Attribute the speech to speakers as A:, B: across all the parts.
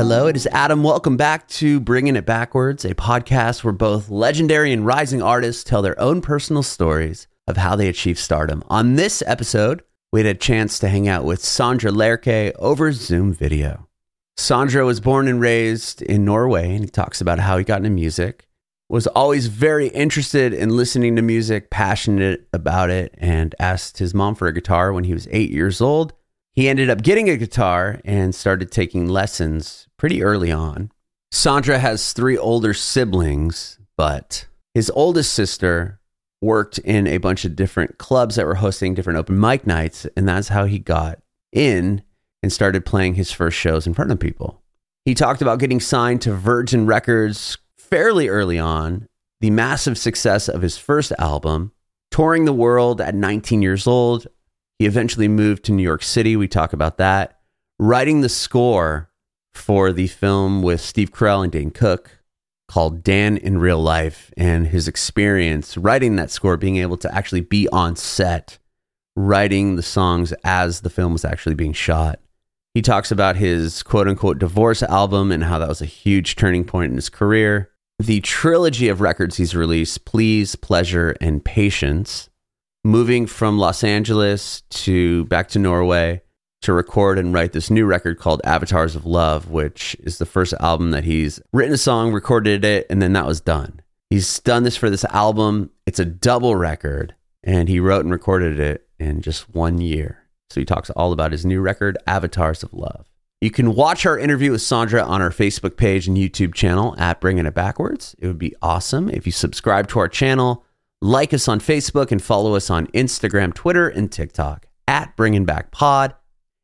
A: Hello, it is Adam. Welcome back to Bringing It Backwards, a podcast where both legendary and rising artists tell their own personal stories of how they achieved stardom. On this episode, we had a chance to hang out with Sondre Lerche over Zoom video. Sondre was born and raised in Norway, and he talks about how he got into music. Was always very interested in listening to music, passionate about it, and asked his mom for a guitar when he was eight years old. He ended up getting a guitar and started taking lessons pretty early on. Sondre has three older siblings, but his oldest sister worked in a bunch of different clubs that were hosting different open mic nights, and that's how he got in and started playing his first shows in front of people. He talked about getting signed to Virgin Records fairly early on, the massive success of his first album, touring the world at 19 years old. He eventually moved to New York City. We talk about that. Writing the score for the film with Steve Carell and Dane Cook called Dan in Real Life and his experience writing that score, being able to actually be on set, writing the songs as the film was actually being shot. He talks about his quote unquote divorce album and how that was a huge turning point in his career. The trilogy of records he's released, Please, Pleasure, and Patience, moving from Los Angeles to back to Norway to record and write this new record called Avatars of Love, which is the first album that he's written a song, recorded it, and then that was done. He's done this for this album. It's a double record, and he wrote and recorded it in just one year. So he talks all about his new record, Avatars of Love. You can watch our interview with Sondre on our Facebook page and YouTube channel at Bringing It Backwards. It would be awesome if you subscribe to our channel, like us on Facebook, and follow us on Instagram, Twitter, and TikTok at Bringing Back Pod.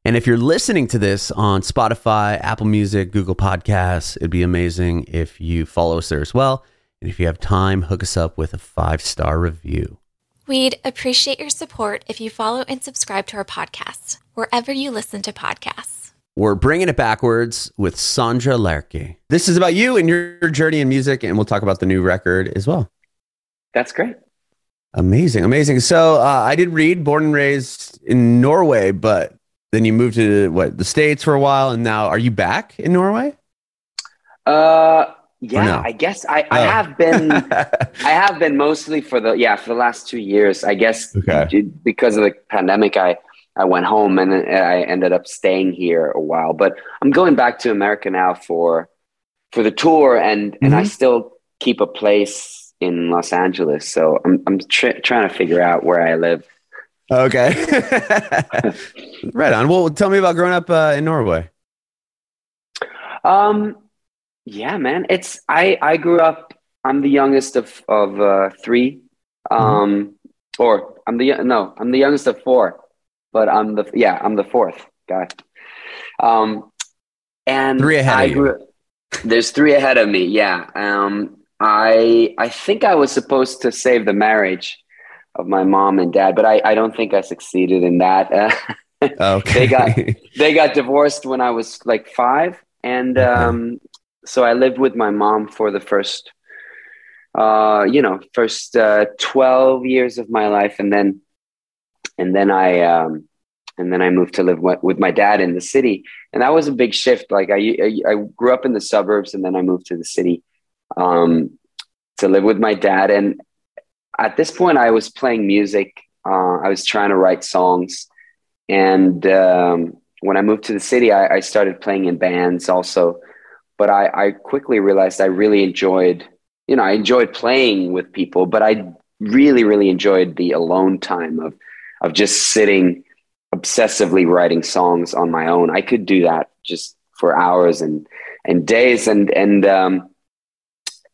A: And if you're listening to this on Spotify, Apple Music, Google Podcasts, it'd be amazing if you follow us there as well. And if you have time, hook us up with a five star review.
B: We'd appreciate your support if you follow and subscribe to our podcast, wherever you listen to podcasts.
A: We're bringing it backwards with Sondre Lerche. This is about you and your journey in music, and we'll talk about the new record as well.
C: That's great.
A: Amazing, amazing. So uh, I did read, born and raised in Norway, but then you moved to what the states for a while, and now are you back in Norway?
C: Uh, yeah,
A: no?
C: I guess I, I
A: Oh.
C: have been I have been mostly for the yeah for the last two years. I guess
A: Okay.
C: because of the pandemic, I I went home and I ended up staying here a while. But I'm going back to America now for for the tour, and and I
A: Mhm.
C: still keep a place in Los Angeles. So I'm I'm tr- trying to figure out where I live.
A: okay, right on. Well, tell me about growing up uh, in Norway.
C: Um, yeah, man. It's I I grew up. I'm the youngest of of uh, three. Um, or I'm the no, I'm the youngest of four, but I'm the yeah, I'm the fourth guy. Um, and
A: Three ahead
C: I grew. There's three ahead of me. Yeah. Um, I I think I was supposed to save the marriage of my mom and dad, but I I don't think I succeeded in that. Uh,
A: Okay,
C: They got- they got divorced when I was like five, and um, so I lived with my mom for the first, uh, you know, first uh, twelve years of my life, and then, and then I, um, and then I moved to live with, my dad in the city, and that was a big shift. Like I, I, I grew up in the suburbs, and then I moved to the city, um, to live with my dad, and at this point, I was playing music. Uh, I was trying to write songs. And um, when I moved to the city, I, I started playing in bands also. But I, I quickly realized I really enjoyed, you know, I enjoyed playing with people, but I really, really enjoyed the alone time of, of just sitting obsessively writing songs on my own. I could do that just for hours and, and days. And, and, um,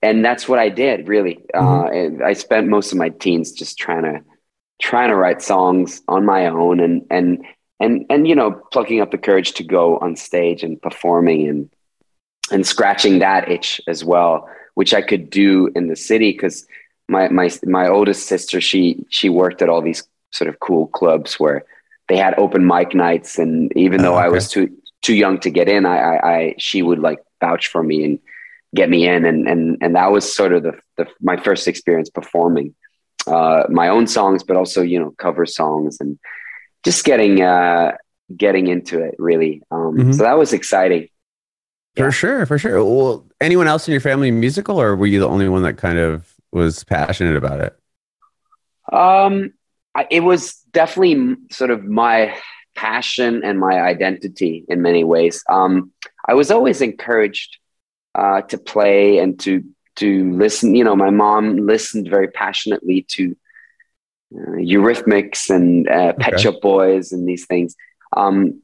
C: and that's what I did really. Uh, and I spent most of my teens just trying to, trying to write songs on my own and and and and you know plucking up the courage to go on stage and performing and and scratching that itch as well which I could do in the city because my my my oldest sister she she worked at all these sort of cool clubs where they had open mic nights. And even
A: Oh,
C: though I was too too young to get in I, I I she would like vouch for me and get me in and and and that was sort of the, the my first experience performing uh, my own songs, but also you know cover songs and just getting uh, getting into it really. Um,
A: Mhm.
C: So that was exciting.
A: For sure, for sure. Well, anyone else in your family musical, or were you the only one that kind of was passionate about it?
C: Um, I, it was definitely sort of my passion and my identity in many ways. Um, I was always encouraged uh, to play and to to listen. You know, my mom listened very passionately to uh, Eurythmics and uh, Pet Shop Boys and these things. Um,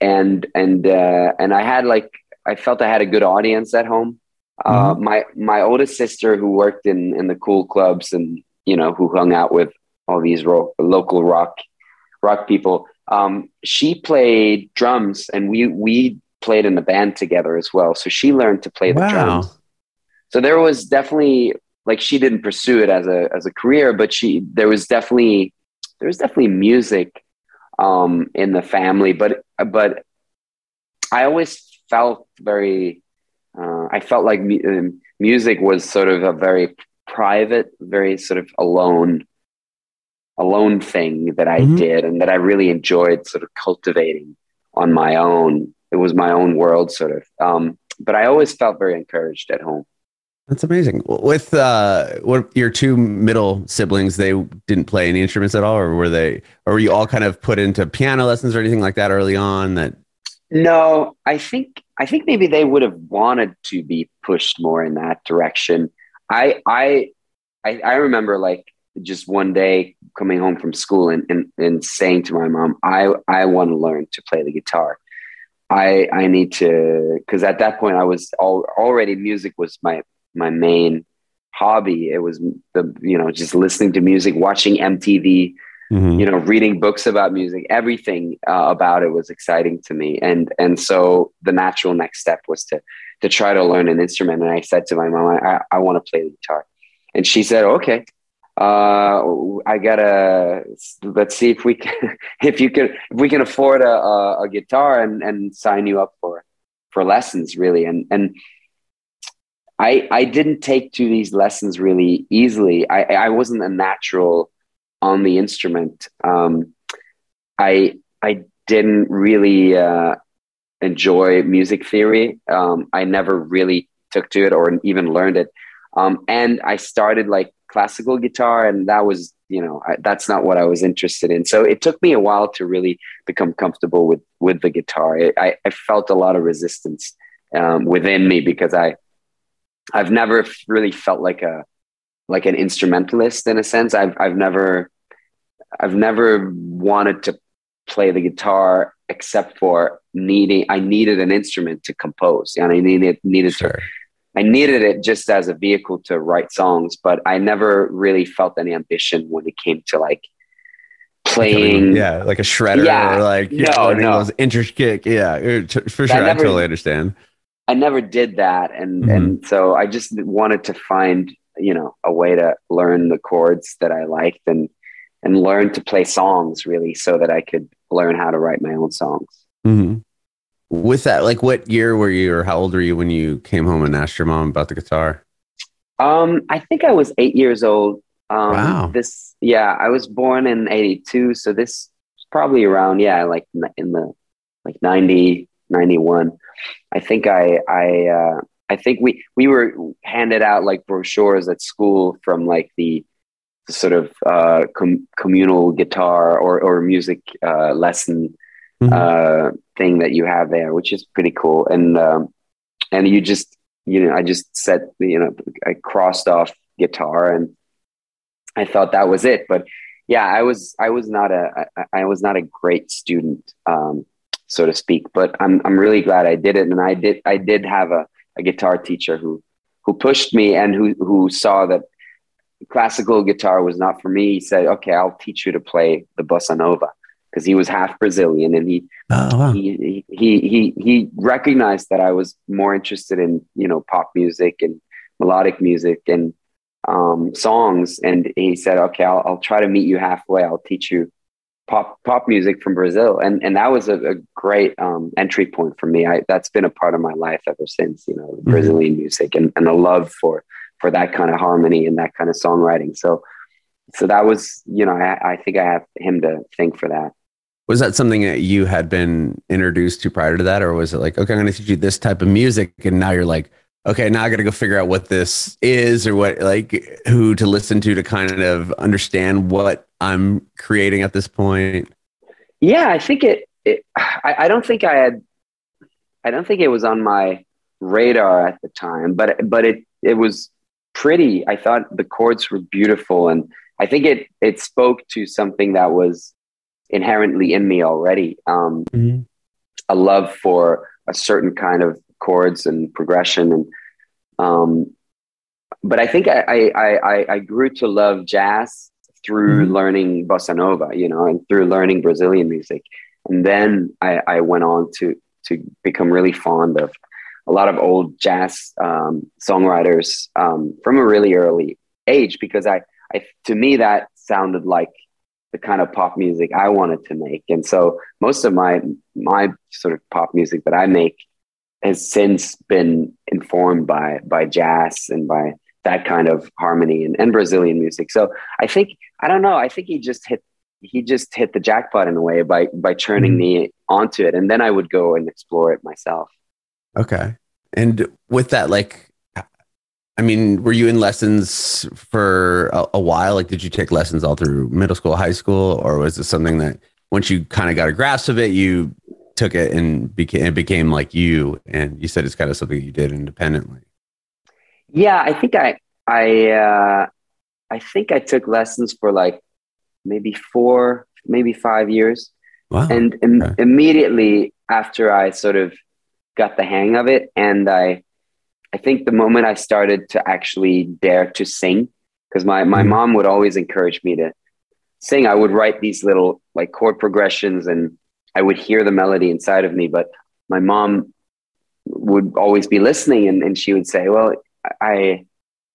C: and and uh, and I had like I felt I had a good audience at home. Uh, mm-hmm. my my oldest sister who worked in in the cool clubs and you know who hung out with all these ro- local rock rock people. Um, she played drums and we we played in the band together as well. So she learned to play the wow. drums. So there was definitely like she didn't pursue it as a as a career, but she there was definitely there was definitely music um, in the family. But but I always felt very uh, I felt like um, music was sort of a very private, very sort of alone alone thing that I mm-hmm. did and that I really enjoyed sort of cultivating on my own. It was my own world, sort of. Um, but I always felt very encouraged at home.
A: That's amazing. With uh, what your two middle siblings, they didn't play any instruments at all, or were they? Or were you all kind of put into piano lessons or anything like that early on? That
C: no, I think I think maybe they would have wanted to be pushed more in that direction. I I I, I remember like just one day coming home from school and, and, and saying to my mom, I, I want to learn to play the guitar. I, I need to, cause at that point I was all, already music was my, my main hobby. It was the, you know, just listening to music, watching MTV, mm-hmm. you know, reading books about music, everything uh, about it was exciting to me. And, and so the natural next step was to, to try to learn an instrument. And I said to my mom, I, I want to play the guitar. And she said, okay uh, I gotta let's see if we can if you can if we can afford a, a, a, guitar and and sign you up for for lessons really. And and I I didn't take to these lessons really easily. I I wasn't a natural on the instrument. Um, I I didn't really uh, enjoy music theory. Um, I never really took to it or even learned it. Um, and I started like classical guitar and that was you know I, that's not what i was interested in. So it took me a while to really become comfortable with with the guitar. I, I felt a lot of resistance um, within me because i i've never really felt like a like an instrumentalist in a sense. I've i've never i've never wanted to play the guitar except for needing i needed an instrument to compose and i needed needed sure. to I needed it just as a vehicle to write songs, but I never really felt any ambition when it came to like playing.
A: Yeah, like a shredder yeah, or like no, yeah, no. those intricate. Yeah, uh, for sure. I, never, I, totally understand.
C: I never did that, and mm-hmm. and so I just wanted to find you know a way to learn the chords that I liked and and learn to play songs really, so that I could learn how to write my own songs.
A: Mm-hmm with that, like what year were you or how old were you when you came home and asked your mom about the guitar?
C: Um, I think I was eight years old. Um, wow. This, yeah, I was born in 82. So this probably around, yeah, like in the, like 90, 91. I think I, I, uh, I think we, we were handed out like brochures at school from like the, the sort of, uh, com- communal guitar or, or music, uh, lesson, mm-hmm. Thing that you have there, which is pretty cool. And um, and you just you know I just set you know I crossed off guitar and I thought that was it. But yeah, I was I was not a I, I was not a great student, um, so to speak. But I'm I'm really glad I did it, and I did I did have a, a guitar teacher who who pushed me and who who saw that classical guitar was not for me. He said, "Okay, I'll teach you to play the bossa nova." Because he was half Brazilian and he, oh, wow. he, he, he, he recognized that I was more interested in, you know, pop music and melodic music and um, songs. And he said, okay, I'll, I'll try to meet you halfway. I'll teach you pop, pop music from Brazil. And, and that was a, a great um, entry point for me. I, that's been a part of my life ever since, you know, mm-hmm. Brazilian music and, and the love for, for that kind of harmony and that kind of songwriting. So, so that was, you know, I, I think I have him to thank for that.
A: Was that something that you had been introduced to prior to that, or was it like, okay, I'm going to teach you this type of music, and now you're like, okay, now I got to go figure out what this is, or what like who to listen to to kind of understand what I'm creating at this point.
C: Yeah, I think it. it I, I don't think I had. I don't think it was on my radar at the time, but but it it was pretty. I thought the chords were beautiful, and I think it it spoke to something that was inherently in me already. Um, mm-hmm. A love for a certain kind of chords and progression, and um, but I think I, I I I grew to love jazz through mm-hmm. learning bossa nova, you know, and through learning Brazilian music, and then I, I went on to to become really fond of a lot of old jazz um, songwriters um, from a really early age because I, I to me that sounded like the kind of pop music I wanted to make. And so most of my my sort of pop music that I make has since been informed by by jazz and by that kind of harmony and, and Brazilian music. So I think I don't know. I think he just hit he just hit the jackpot in a way by by turning mm-hmm. me onto it, and then I would go and explore it myself.
A: Okay, and with that, like I mean, were you in lessons for a, a, while? Like, did you take lessons all through middle school, high school, or was this something that once you kind of got a grasp of it, you took it and became it became like you? And you said it's kind of something you did independently.
C: Yeah, I think I I uh, I think I took lessons for like maybe four, maybe five years, wow. and Im- okay. immediately after I sort of got the hang of it, and I I think the moment I started to actually dare to sing, because my, my mm-hmm. mom would always encourage me to sing, I would write these little like chord progressions and I would hear the melody inside of me. But my mom would always be listening and, and she would say, Well, I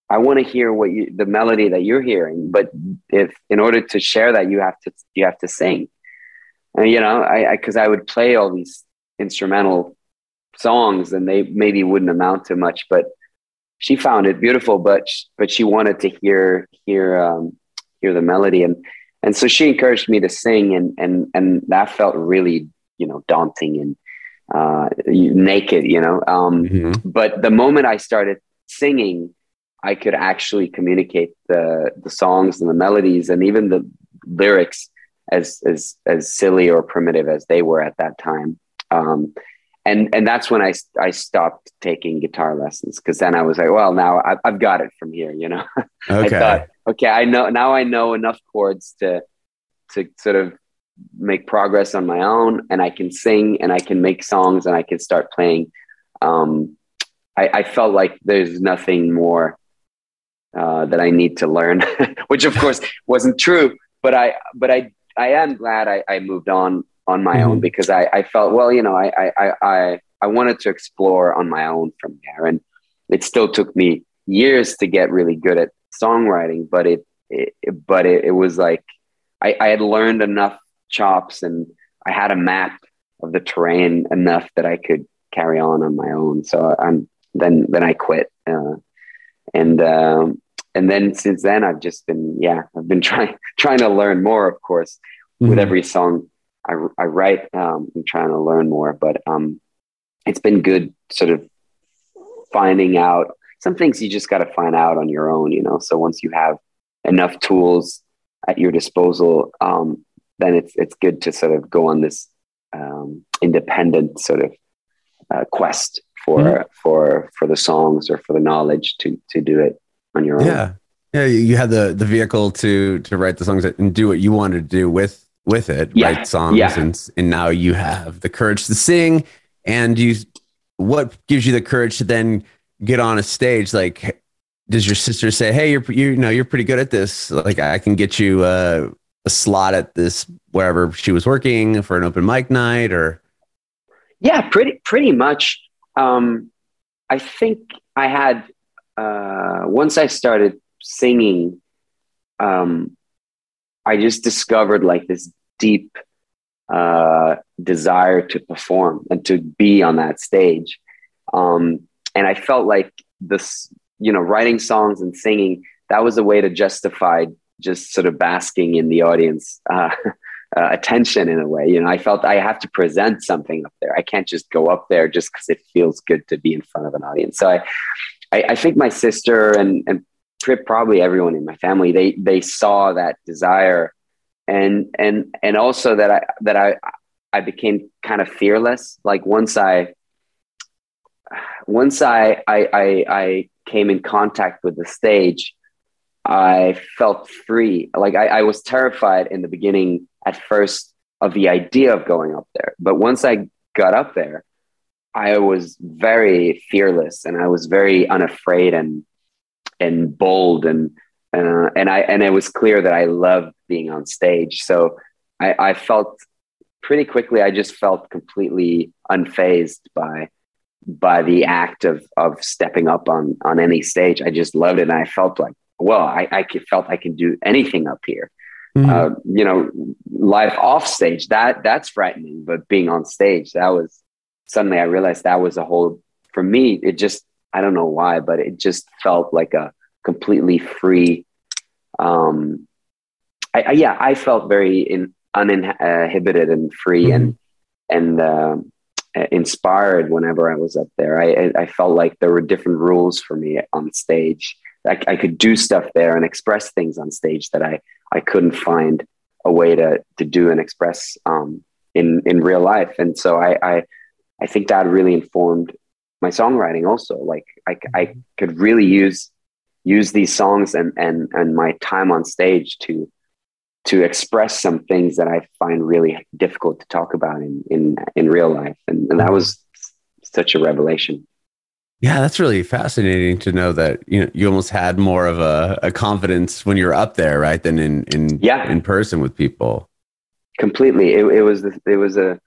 C: I want to hear what you the melody that you're hearing, but if in order to share that you have to you have to sing. And you know, I because I, I would play all these instrumental songs and they maybe wouldn't amount to much but she found it beautiful but but she wanted to hear hear um, hear the melody. And and so she encouraged me to sing and and and that felt really you know daunting and uh, naked you know? Um, mm-hmm. but the moment i started singing i could actually communicate the the songs and the melodies and even the lyrics as as as silly or primitive as they were at that time. Um, and and that's when I I stopped taking guitar lessons because then I was like, well, now I, have got it from here, you know.
A: Okay. I thought,
C: okay, I know now I know enough chords to to sort of make progress on my own, and I can sing and I can make songs and I can start playing. Um, I, I felt like there's nothing more uh, that I need to learn, which of course wasn't true. But I but I I am glad I, I moved on on my mm-hmm. own because I, I felt well you know I, I I I wanted to explore on my own from there and it still took me years to get really good at songwriting but it, it but it, it, was like I, I had learned enough chops and I had a map of the terrain enough that I could carry on on my own so I'm then then I quit uh, and um, and then since then I've just been yeah I've been trying trying to learn more of course mm-hmm. with every song I, I write. Um, I'm trying to learn more, but um, it's been good sort of finding out some things you just got to find out on your own, you know. So once you have enough tools at your disposal, um, then it's it's good to sort of go on this um, independent sort of uh, quest for mm-hmm. for for the songs or for the knowledge to to do it on your own.
A: Yeah, yeah. You had the the vehicle to to write the songs and do what you wanted to do with with it, yeah. write songs, yeah. and and now you have the courage to sing. And you, what gives you the courage to then get on a stage? Like, does your sister say, "Hey, you're you know you're pretty good at this. Like, I can get you a, a slot at this wherever she was working for an open mic night?" Or
C: yeah, pretty pretty much. Um, I think I had uh, once I started singing. Um, I just discovered like this deep uh, desire to perform and to be on that stage. Um, and I felt like this, you know, writing songs and singing, that was a way to justify just sort of basking in the audience. Uh, uh, attention in a way. You know, I felt I have to present something up there. I can't just go up there just because it feels good to be in front of an audience. So I, I, I think my sister and and probably everyone in my family they they saw that desire, and and and also that I that I I became kind of fearless. Like once I once I I I, I came in contact with the stage. I felt free. Like I, I was terrified in the beginning at first of the idea of going up there. But once I got up there, I was very fearless and I was very unafraid and and bold and uh, and I and it was clear that I loved being on stage. So I, I felt pretty quickly. I just felt completely unfazed by by the act of of stepping up on on any stage. I just loved it, and I felt like, well, I, I felt I can do anything up here. Mm-hmm. Uh, you know, life off stage that that's frightening, but being on stage that was suddenly I realized that was a whole for me. It just I don't know why, but it just felt like a completely free. Um, I, I yeah, I felt very in, uninhibited and free mm-hmm. and and uh, inspired whenever I was up there. I, I felt like there were different rules for me on stage. I, I could do stuff there and express things on stage that I I couldn't find a way to to do and express um, in in real life. And so I, I I think that really informed my songwriting also. Like I I mm-hmm. could really use use these songs and and and my time on stage to to express some things that I find really difficult to talk about in in in real life. And, and that was such a revelation.
A: Yeah, that's really fascinating to know that you know you almost had more of a, a confidence when you were up there, right, than in in
C: yeah.
A: in person with people.
C: Completely, it, it was it was a.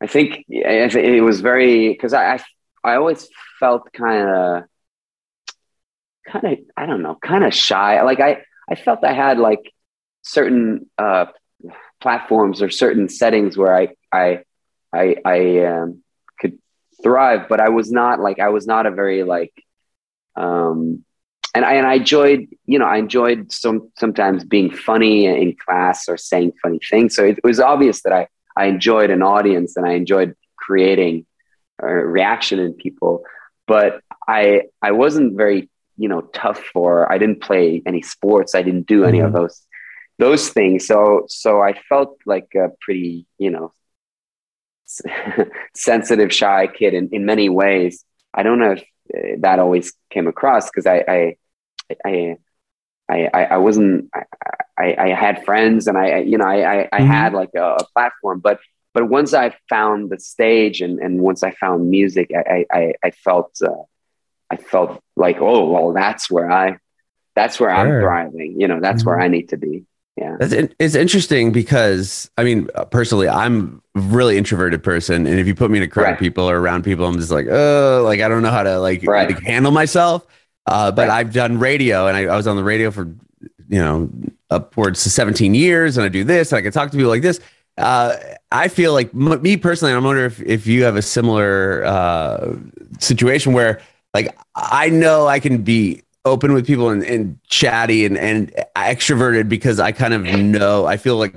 C: I think it was very because I, I always felt kind of kind of I don't know kind of shy. Like I I felt I had like certain uh, platforms or certain settings where I I I, I um, thrive, but I was not like I was not a very like um and I and I enjoyed, you know, I enjoyed some sometimes being funny in class or saying funny things. So it, it was obvious that I I enjoyed an audience and I enjoyed creating a reaction in people, but I I wasn't very you know tough for I didn't play any sports. I didn't do any mm-hmm. of those those things. So so I felt like a pretty you know sensitive, shy kid in, in many ways. I don't know if uh, that always came across because I, I, I, I, I, wasn't, I, I had friends and I, you know, I, I, mm-hmm. had like a, a, platform, but, but once I found the stage and, and once I found music, I, I, I felt, uh, I felt like, oh, well, that's where I, that's where sure. I'm thriving. You know, that's mm-hmm. where I need to be yeah that's
A: it's interesting because i mean personally i'm a really introverted person and if you put me in a crowd right. of people or around people i'm just like oh like i don't know how to like, right. like handle myself uh, but right. i've done radio and I, I, was on the radio for you know upwards to 17 years and i do this and i can talk to people like this uh, i feel like m- me personally i'm wondering if, if you have a similar uh, situation where like i know i can be open with people and, and chatty and, and extroverted because I kind of know, I feel like,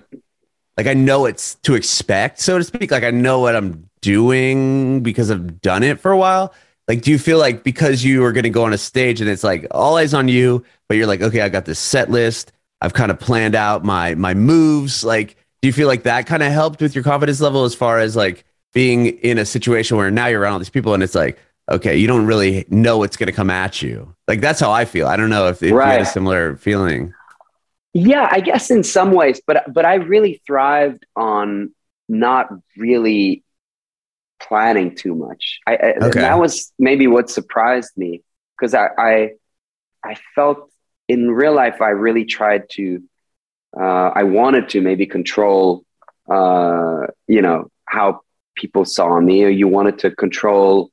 A: like I know it's to expect, so to speak. Like I know what I'm doing because I've done it for a while. Like, do you feel like because you are going to go on a stage and it's like all eyes on you, but you're like, okay, I got this set list. I've kind of planned out my my moves. Like, do you feel like that kind of helped with your confidence level as far as like being in a situation where now you're around all these people and it's like, okay, you don't really know what's going to come at you. Like that's how I feel. I don't know if, if right. you had a similar feeling.
C: Yeah, I guess in some ways, but but I really thrived on not really planning too much. I, okay. that was maybe what surprised me because I, I I felt in real life I really tried to uh, I wanted to maybe control uh, you know how people saw me or you wanted to control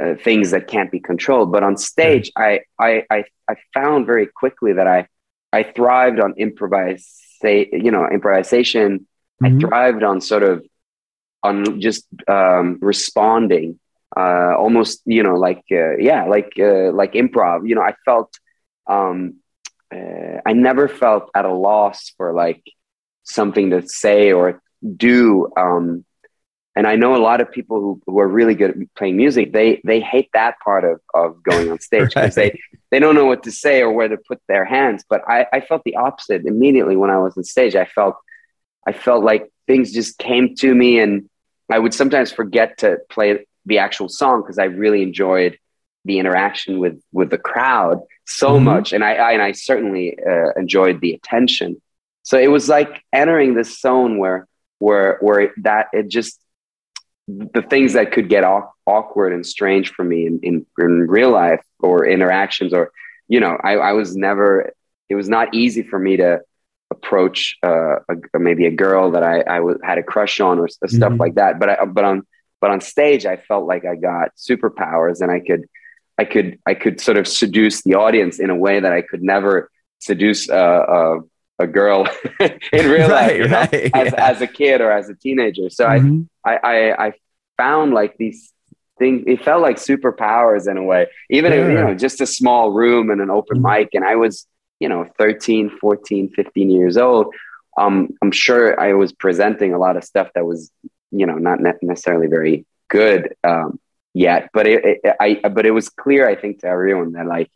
C: uh, things that can't be controlled. But on stage, I, I, I, I found very quickly that I, I thrived on improvise, say, you know, improvisation. Mm-hmm. I thrived on sort of, on just um, responding, uh, almost, you know, like, uh, yeah, like, uh, like improv. You know, I felt, um, uh, I never felt at a loss for like something to say or do. Um, and I know a lot of people who, who are really good at playing music. They they hate that part of, of going on stage because right. they they don't know what to say or where to put their hands. But I, I felt the opposite immediately when I was on stage. I felt I felt like things just came to me, and I would sometimes forget to play the actual song because I really enjoyed the interaction with with the crowd so mm-hmm. much, and I, I, and I certainly uh, enjoyed the attention. So it was like entering this zone where where where that it just the things that could get awkward and strange for me in, in, in real life or interactions or you know I, I was never it was not easy for me to approach uh, a, maybe a girl that I, I w- had a crush on or stuff mm-hmm. like that but I, but on but on stage I felt like I got superpowers and I could I could I could sort of seduce the audience in a way that I could never seduce a, a, a girl in real right, life right, as, yeah. as a kid or as a teenager. So mm-hmm. I, I I found like these things. It felt like superpowers in a way, even yeah. if, you know just a small room and an open mm-hmm. mic, and I was you know 13, 14, 15 years old. Um, I'm sure I was presenting a lot of stuff that was you know not necessarily very good. Um, yet, but it, it, I but it was clear, I think, to everyone that like,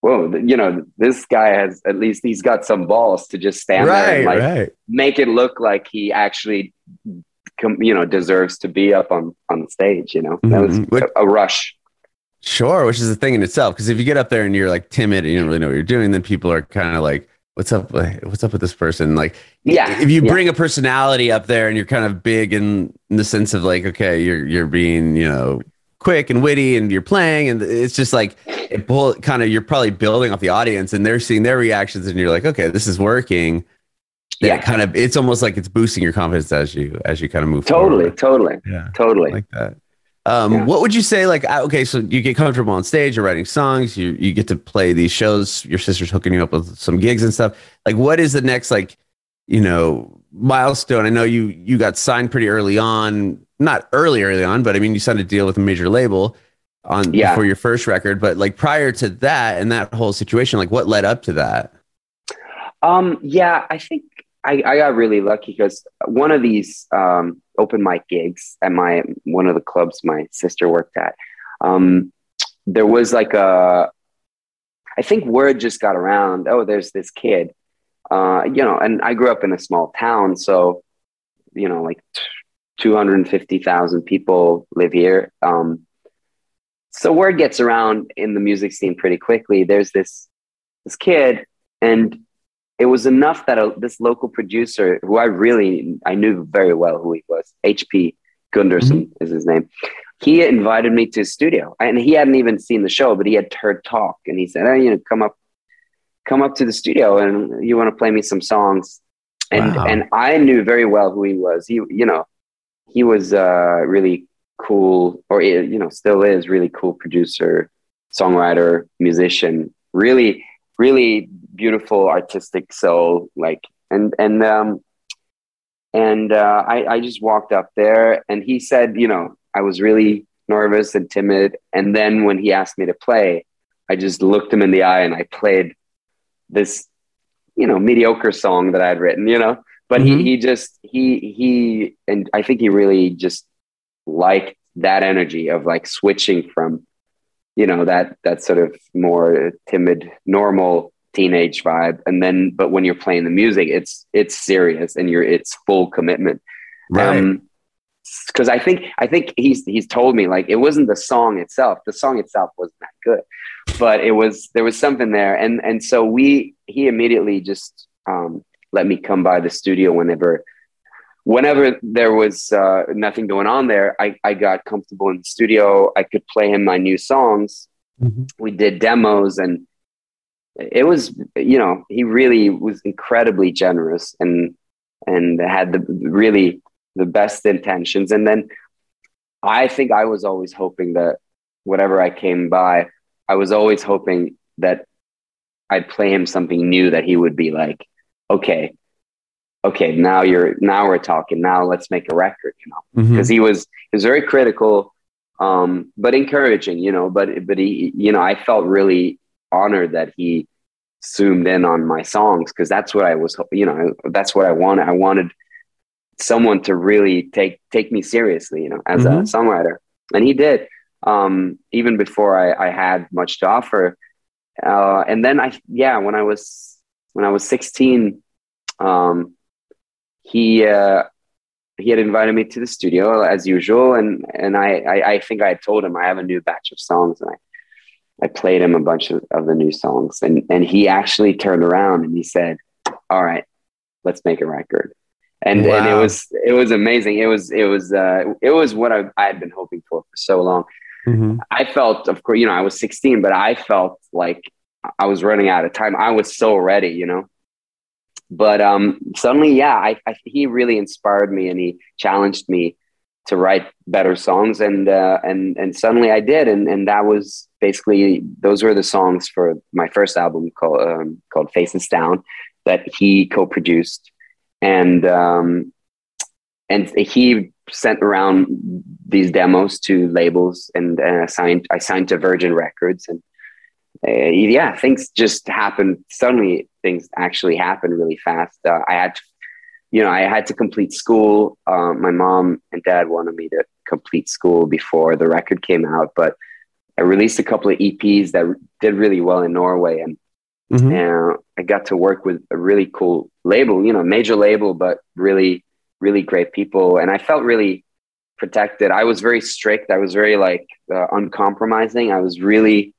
C: whoa, you know, this guy has at least he's got some balls to just stand right, there and like right. make it look like he actually, you know, deserves to be up on on the stage. You know, that was mm-hmm. a, a rush.
A: Sure, which is a thing in itself. Because if you get up there and you're like timid and you don't really know what you're doing, then people are kind of like, "What's up? What's up with this person?" Like,
C: yeah.
A: If you
C: yeah.
A: bring a personality up there and you're kind of big in, in the sense of like, okay, you're you're being, you know, quick and witty and you're playing and it's just like it pull, kind of you're probably building off the audience and they're seeing their reactions and you're like okay this is working. Yeah. kind of it's almost like it's boosting your confidence as you as you kind of move
C: totally
A: forward.
C: totally
A: yeah
C: totally.
A: like that. Um, yeah. what would you say like uh, okay so you get comfortable on stage you're writing songs you you get to play these shows your sister's hooking you up with some gigs and stuff. Like what is the next like you know milestone? I know you you got signed pretty early on not early, early on, but I mean, you signed a deal with a major label on yeah. for your first record. But like prior to that and that whole situation, like what led up to that?
C: Um, yeah, I think I, I got really lucky because one of these um, open mic gigs at my one of the clubs my sister worked at, um, there was like a, I think word just got around. Oh, there's this kid, uh, you know, and I grew up in a small town, so you know, like 250,000 people live here. Um, so word gets around in the music scene pretty quickly. There's this this kid, and it was enough that a, this local producer, who I really I knew very well who he was, HP Gundersen mm-hmm. is his name. He invited me to his studio, and he hadn't even seen the show, but he had heard talk, and he said, "Hey, you know, come up, come up to the studio, and you want to play me some songs." And wow. and I knew very well who he was. He, you know, he was a really cool, or you know, still is really cool producer, songwriter, musician. Really, really beautiful artistic soul. Like, and and um, and uh, I I just walked up there, and he said, you know, I was really nervous and timid, and then when he asked me to play, I just looked him in the eye and I played this, you know, mediocre song that I had written, you know but mm-hmm. he he just he he and I think he really just liked that energy of like switching from you know that that sort of more timid normal teenage vibe and then but when you're playing the music it's it's serious and you're it's full commitment
A: right um,
C: because I think I think he's he's told me like it wasn't the song itself. The song itself wasn't that good, but it was there was something there, and and so we he immediately just um, let me come by the studio whenever whenever there was uh, nothing going on there I, I got comfortable in the studio. I could play him my new songs. Mm-hmm. we did demos and it was you know he really was incredibly generous and and had the really the best intentions. And then i think i was always hoping that whatever i came by i was always hoping that i'd play him something new that he would be like okay, okay, now you're now we're talking. Now let's make a record, you know, because mm-hmm. he was he was very critical, um, but encouraging, you know. But but he, you know, I felt really honored that he zoomed in on my songs because that's what I was, you know, that's what I wanted. I wanted someone to really take take me seriously, you know, as mm-hmm. a songwriter, and he did. Um, even before I, I had much to offer, uh, and then I, yeah, when I was when I was sixteen, um, he uh, he had invited me to the studio as usual, and and I, I, I think I had told him I have a new batch of songs, and I I played him a bunch of, of the new songs, and and he actually turned around and he said, "All right, let's make a record." And, wow. and it was it was amazing. It was it was uh, it was what I, I had been hoping for for so long. Mm-hmm. I felt, of course, you know, I was 16, but I felt like I was running out of time. I was so ready, you know? But um, suddenly, yeah, I, I, he really inspired me and he challenged me to write better songs, and uh, and and suddenly I did, and and that was basically those were the songs for my first album called um, called Faces Down that he co-produced, and um, and he sent around these demos to labels, and uh, signed I signed to Virgin Records, and uh, yeah, things just happened. Suddenly, things actually happened really fast. Uh, I had, to, you know, I had to complete school. Um, my mom and dad wanted me to complete school before the record came out, but I released a couple of EPs that did really well in Norway, and mm-hmm. and I got to work with a really cool label. You know, major label, but really, really great people, and I felt really protected. I was very strict. I was very like uh, uncompromising. I was really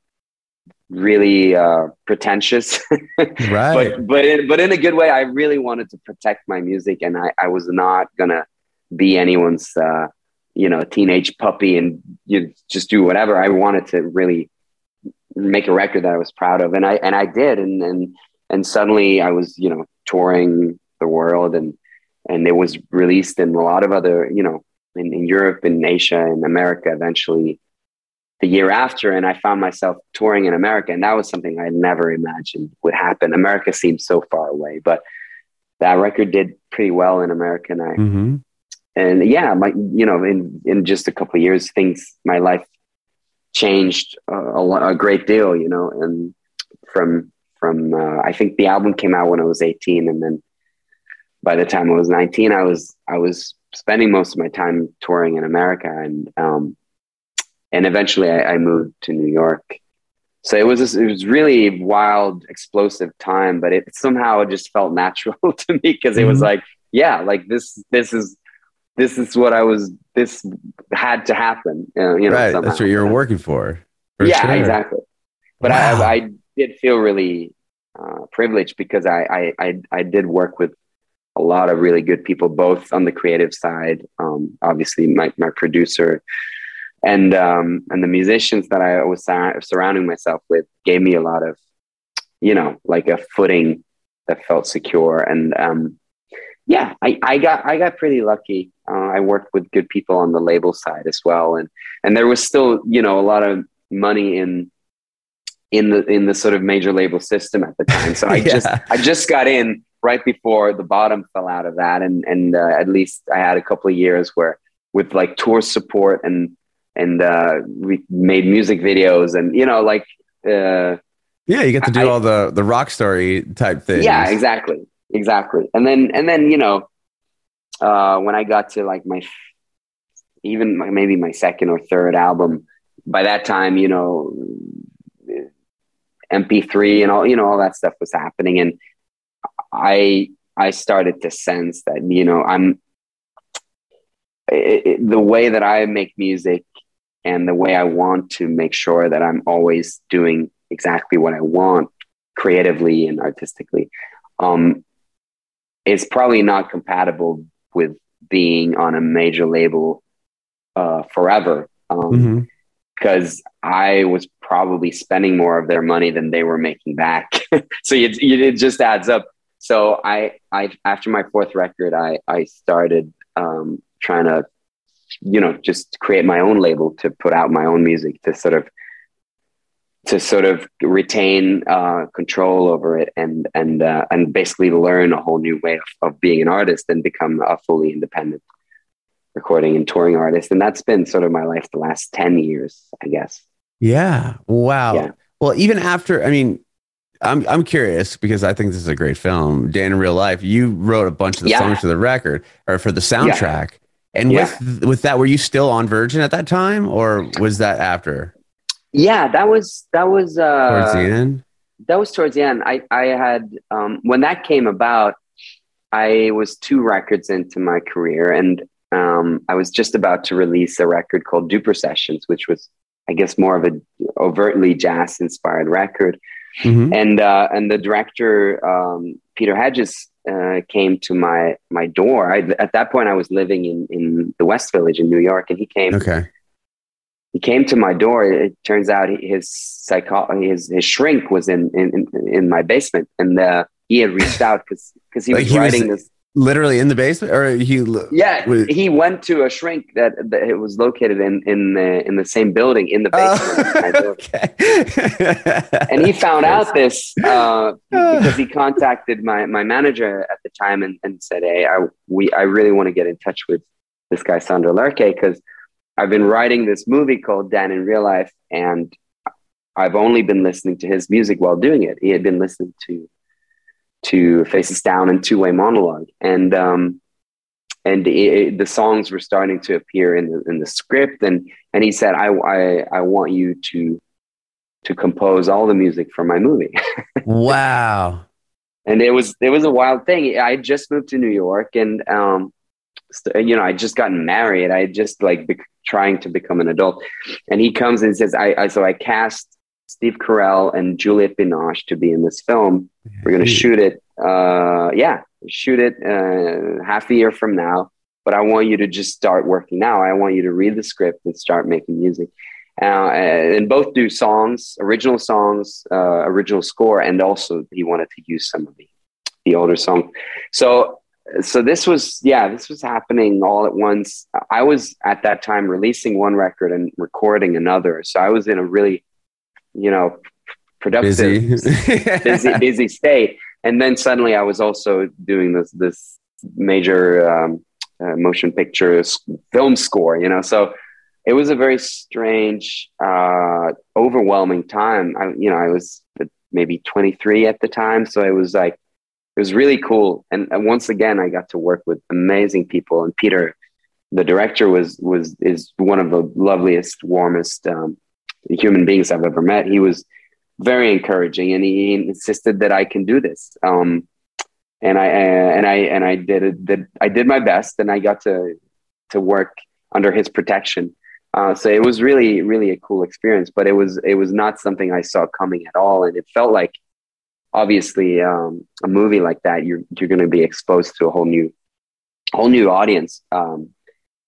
C: really uh, pretentious,
A: right?
C: but but in, but in a good way. I really wanted to protect my music, and I, I was not gonna be anyone's uh, you know teenage puppy and you just do whatever. I wanted to really make a record that I was proud of, and I and I did, and and and suddenly I was you know touring the world, and and it was released in a lot of other you know in, in Europe and Asia and America eventually the year after and I found myself touring in America and that was something I never imagined would happen. America seemed so far away, but that record did pretty well in America and I mm-hmm. and yeah, my you know in in just a couple of years things my life changed a, a, a great deal, you know, and from from uh, I think the album came out when I was 18 and then by the time I was 19 I was I was spending most of my time touring in America and um and eventually I, I, moved to New York. So it was this, it was really wild, explosive time, but it somehow just felt natural to me because it mm-hmm. was like, yeah, like this this is this is what I was. This had to happen. Uh, you know,
A: right? Somehow. That's what you were working for.
C: for yeah, sure. exactly. But wow. I, I did feel really uh, privileged because I, I, I I did work with a lot of really good people, both on the creative side. Um, obviously, my my producer and um, and the musicians that I was sur- surrounding myself with gave me a lot of, you know, like a footing that felt secure. And um, yeah, I, I got I got pretty lucky. Uh, I worked with good people on the label side as well, and and there was still you know a lot of money in in the in the sort of major label system at the time. So I yeah. just I just got in right before the bottom fell out of that, and and uh, at least I had a couple of years where with like tour support and and uh, we made music videos and you know like uh,
A: yeah you get to do I, all the the rock story type things.
C: Yeah exactly exactly. And then and then you know uh, when i got to like my even maybe my second or third album by that time you know mp3 and all you know all that stuff was happening. And i i started to sense that you know i'm it, it, the way that i make music and the way I want to make sure that I'm always doing exactly what I want creatively and artistically um, is probably not compatible with being on a major label uh, forever. Because um, mm-hmm. I was probably spending more of their money than they were making back. so it, it just adds up. So I, I after my fourth record, I, I started um, trying to you know just create my own label to put out my own music to sort of to sort of retain uh, control over it and and uh, and basically learn a whole new way of, of being an artist and become a fully independent recording and touring artist and that's been sort of my life the last 10 years i guess
A: yeah wow yeah. well even after i mean I'm I'm curious because I think this is a great film. Dan in real life, you wrote a bunch of the
C: Yeah.
A: songs for the record or for the soundtrack. And
C: Yeah.
A: with with that, were you still on Virgin at that time, or was that after
C: Yeah, that was that was uh,
A: towards the end?
C: that was towards the end. I I had um, when that came about, I was two records into my career, and um, I was just about to release a record called Duper Sessions, which was, I guess, more of a overtly jazz inspired record.
A: Mhm.
C: And uh, and the director um, Peter Hedges uh, came to my my door. I, at that point, I was living in in the West Village in New York, and he came
A: Okay.
C: he came to my door. It turns out his psycho his his shrink was in in in, my basement, and uh, he had reached out because because he
A: Like
C: was
A: he was-
C: writing this.
A: Literally in the basement, or he?
C: Yeah,
A: was-
C: he went to a shrink that, that it was located in in the in the same building in the basement.
A: Oh, okay.
C: and he found out this uh, because he contacted my, my manager at the time and, and said, "Hey, I we I really want to get in touch with this guy Sondre Lerche because I've been writing this movie called Dan in Real Life, and I've only been listening to his music while doing it. He had been listening to to Faces Down and Two Way Monologue, and um, and it, the songs were starting to appear in the in the script, and and he said, I I, I want you to." To compose all the music for my movie,
A: wow.
C: and it was it was a wild thing. I just moved to New York, and um, you know, I just gotten married. I just like bec- trying to become an adult, and he comes and says, "I, I so I cast Steve Carell and Juliette Binoche to be in this film. We're gonna shoot it. Uh, yeah, shoot it uh, half a year from now. But I want you to just start working now. I want you to read the script and start making music." Uh, and both do songs, original songs, uh, original score, and also he wanted to use some of the the older song. So so this was yeah, this was happening all at once. I was at that time releasing one record and recording another. So I was in a really, you know, productive
A: Busy.
C: busy busy state. And then suddenly I was also doing this this major um, uh, motion picture film score, you know. So it was a very strange, uh, overwhelming time. I, you know, I was maybe 23 at the time, so it was like it was really cool. And, and once again, I got to work with amazing people. And Peter, the director, was was is one of the loveliest, warmest um, human beings I've ever met. He was very encouraging, and he insisted that I can do this. Um, and I and I and I did it. Did, I did my best, and I got to to work under his protection. Uh, so it was really, really a cool experience. But it was it was not something I saw coming at all, and it felt like obviously um, a movie like that you're you're going to be exposed to a whole new whole new audience, um,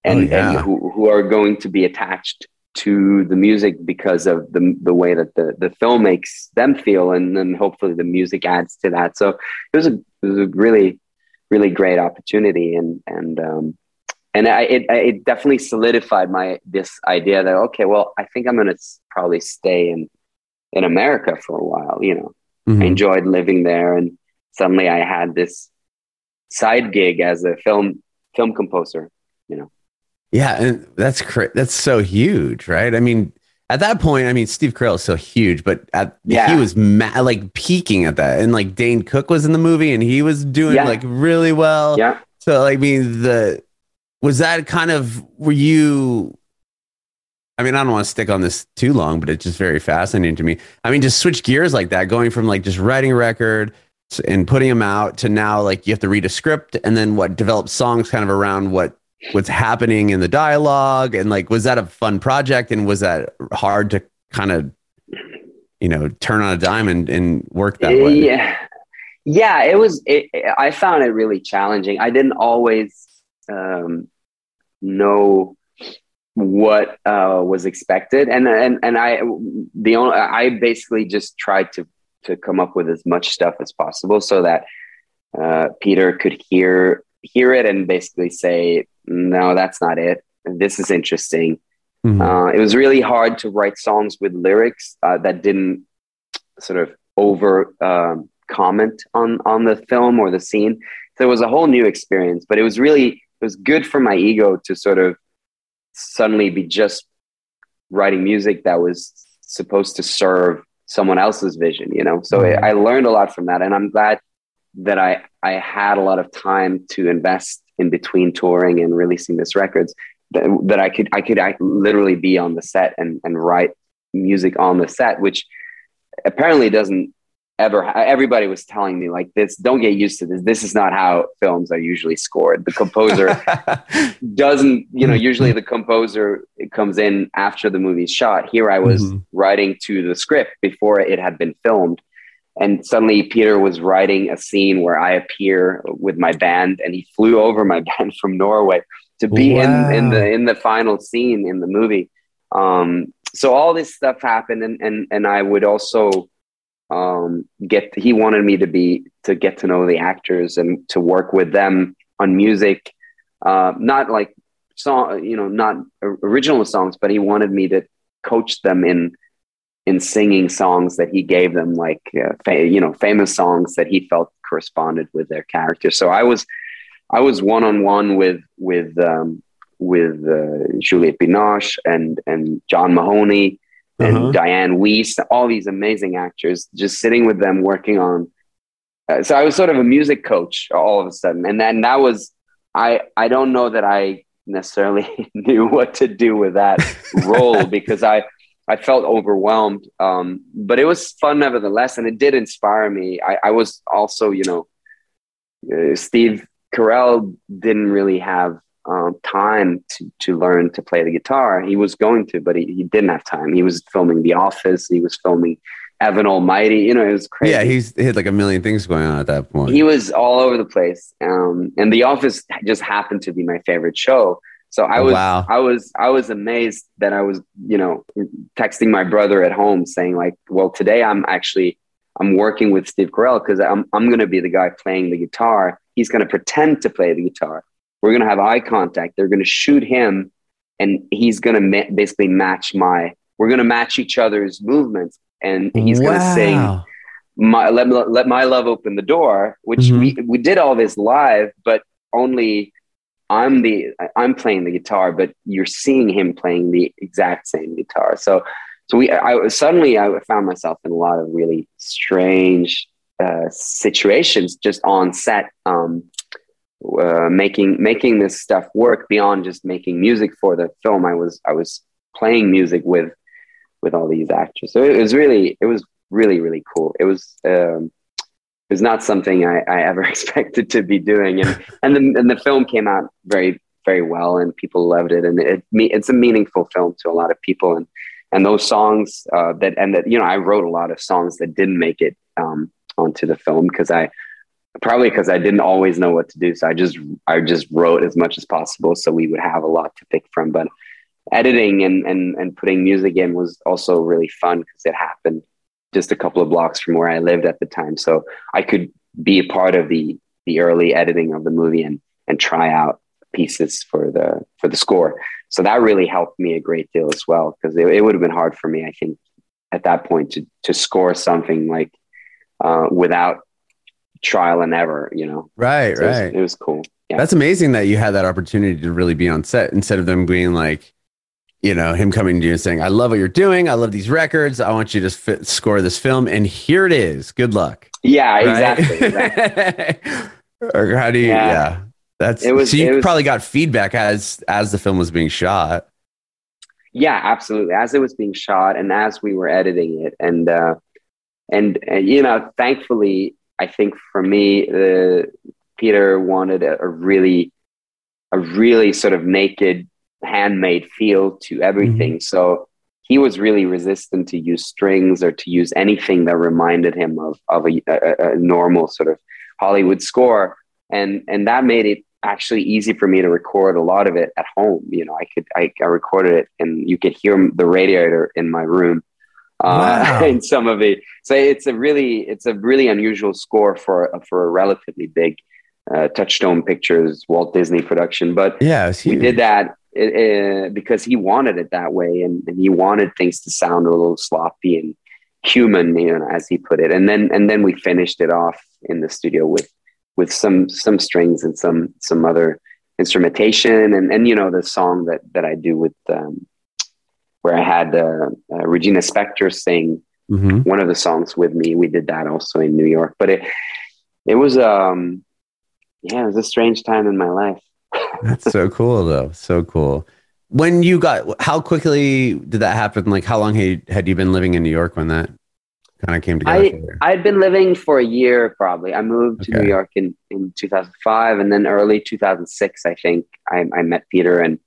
C: and,
A: Oh, yeah.
C: and who who are going to be attached to the music because of the the way that the the film makes them feel, and then hopefully the music adds to that. So it was a it was a really really great opportunity, and and um, and I, it it definitely solidified my this idea that okay, well, I think I'm going to probably stay in in America for a while. You know,
A: Mhm.
C: I enjoyed living there, and suddenly I had this side gig as a film film composer.
A: Yeah, and that's cra- that's so huge, right? I mean, at that point, I mean, Steve Carell is so huge, but at,
C: Yeah.
A: he was ma- like peaking at that, and like Dane Cook was in the movie, and he was doing
C: Yeah.
A: like really well.
C: Yeah,
A: So, like, I mean, the was that kind of were you? I mean, I don't want to stick on this too long, but it's just very fascinating to me. I mean, just switch gears like that, going from like just writing a record and putting them out to now like you have to read a script and then what develop songs kind of around what what's happening in the dialogue and like was that a fun project and was that hard to kind of you know turn on a dime and, and work that way?
C: yeah, yeah. It was. It, I found it really challenging. I didn't always um, know what uh, was expected, and and and I the only I basically just tried to to come up with as much stuff as possible so that uh, Peter could hear hear it and basically say, no, that's not it. This is interesting.
A: Mhm.
C: Uh, it was really hard to write songs with lyrics uh, that didn't sort of over um, comment on on the film or the scene. So it was a whole new experience, but it was really it was good for my ego to sort of suddenly be just writing music that was supposed to serve someone else's vision, you know. So mm-hmm. I learned a lot from that, and I'm glad that I I had a lot of time to invest in between touring and releasing this records that, that I could I could I literally be on the set and and write music on the set, which apparently doesn't ever everybody was telling me like this don't get used to this. This is not how films are usually scored. The composer doesn't you know usually the composer comes in after the movie's shot. Here i was mm-hmm. writing to the script before it had been filmed and suddenly peter was writing a scene where i appear with my band and he flew over my band from norway to be wow. in in the in the final scene in the movie um so all this stuff happened and and and i would also um, get he wanted me to be to get to know the actors and to work with them on music uh, not like song you know not original songs but he wanted me to coach them in in singing songs that he gave them like uh, fa- you know famous songs that he felt corresponded with their character so i was i was one-on-one with with um, with uh, juliette binoche and and john mahoney and uh-huh. Dianne Wiest, all these amazing actors, just sitting with them working on. Uh, so I was sort of a music coach all of a sudden, and then that was I. I don't know that I necessarily knew what to do with that role because I I felt overwhelmed. Um, but it was fun nevertheless, and it did inspire me. I, I was also, you know, uh, Steve Carell didn't really have um, time to, to learn to play the guitar. He was going to, but he, he didn't have time. He was filming The Office. He was filming Evan Almighty. You know, it was crazy.
A: Yeah, he's he had like a million things going on at that point.
C: He was all over the place. Um, and The Office just happened to be my favorite show. So I was, wow. I was, I was amazed that I was, you know, texting my brother at home saying like, well, today I'm actually, I'm working with Steve Carell because I'm, I'm going to be the guy playing the guitar. He's going to pretend to play the guitar we're going to have eye contact. They're going to shoot him, and he's going to ma- basically match my. We're going to match each other's movements, and he's wow. going to sing. My, let, let my love open the door, which mm-hmm. we, we did all this live, but only I'm the I'm playing the guitar, but you're seeing him playing the exact same guitar. So so we I suddenly I found myself in a lot of really strange uh, situations just on set. Um, uh, making making this stuff work beyond just making music for the film. I was I was playing music with with all these actors, so it was really it was really really cool. It was um, was not something I, I ever expected to be doing, and and the and the film came out very very well, and people loved it, and it it's a meaningful film to a lot of people, and and those songs uh, that and that you know I wrote a lot of songs that didn't make it um, onto the film because I probably because I didn't always know what to do. So I just I just wrote as much as possible so we would have a lot to pick from. But editing and and and putting music in was also really fun because it happened just a couple of blocks from where I lived at the time. So I could be a part of the the early editing of the movie and and try out pieces for the for the score. So that really helped me a great deal as well because it, it would have been hard for me, I think, at that point to to score something like uh, without trial and error, you know?
A: Right,
C: so
A: right.
C: It was, it was cool.
A: Yeah. That's amazing that you had that opportunity to really be on set instead of them being like, you know, him coming to you and saying, I love what you're doing. I love these records. I want you to fit, score this film. And here it is. Good luck.
C: Yeah, right? exactly. exactly.
A: or how do you, yeah. yeah. That's it was, so you was, probably got feedback as as the film was being shot.
C: Yeah, absolutely. As it was being shot and as we were editing it. And uh and, and you know, thankfully I think for me, uh, Peter wanted a, a, really, a really sort of naked, handmade feel to everything. Mm-hmm. So he was really resistant to use strings or to use anything that reminded him of of a, a, a normal sort of Hollywood score, and and that made it actually easy for me to record a lot of it at home. You know, I could I, I recorded it, and you could hear the radiator in my room uh, wow. in some of it. So it's a really it's a really unusual score for for a relatively big uh, Touchstone Pictures Walt Disney production. But
A: yeah,
C: we did that uh, because he wanted it that way, and, and he wanted things to sound a little sloppy and human, you know, as he put it. And then and then we finished it off in the studio with with some some strings and some some other instrumentation and and you know the song that that I do with um, where I had uh, uh, Regina Spektor sing mm-hmm. one of the songs with me. We did that also in New York, but it it was um yeah, it was a strange time in my life.
A: That's so cool though. So cool. When you got how quickly did that happen? Like how long had, had you been living in New York when that kind of came together?
C: I, I'd been living for a year probably. I moved to okay. New York in, in 2005 and then early 2006, I think I, I met Peter and,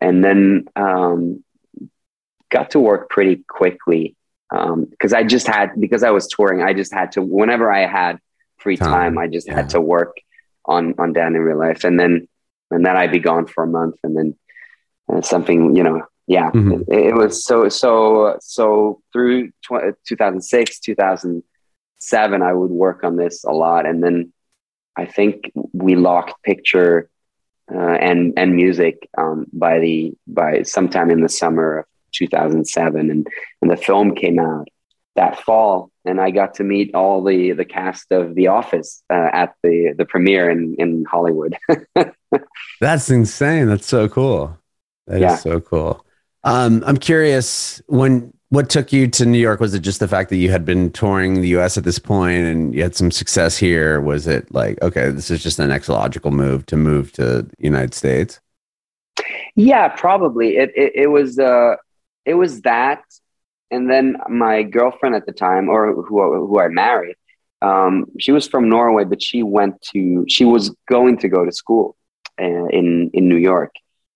C: and then um, got to work pretty quickly because um, I just had, because I was touring, I just had to, whenever I had free time, time I just yeah. had to work on, on Dan in real life. And then, and then I'd be gone for a month and then uh, something, you know, yeah, mm-hmm. it, it, was so so so through tw- 2006, 2007, I would work on this a lot, and then I think we locked picture uh, and and music um, by the by sometime in the summer of 2007, and and the film came out that fall, and I got to meet all the the cast of The Office uh, at the the premiere in in Hollywood.
A: That's insane. That's so cool. That yeah. is so cool. Um, I'm curious when what took you to New York? Was it just the fact that you had been touring the US at this point and you had some success here? Was it like, okay, this is just the next logical move to move to the United States?
C: Yeah, probably. It it, it was uh it was that and then my girlfriend at the time or who who I married um, she was from Norway, but she went to she was going to go to school uh, in in New York,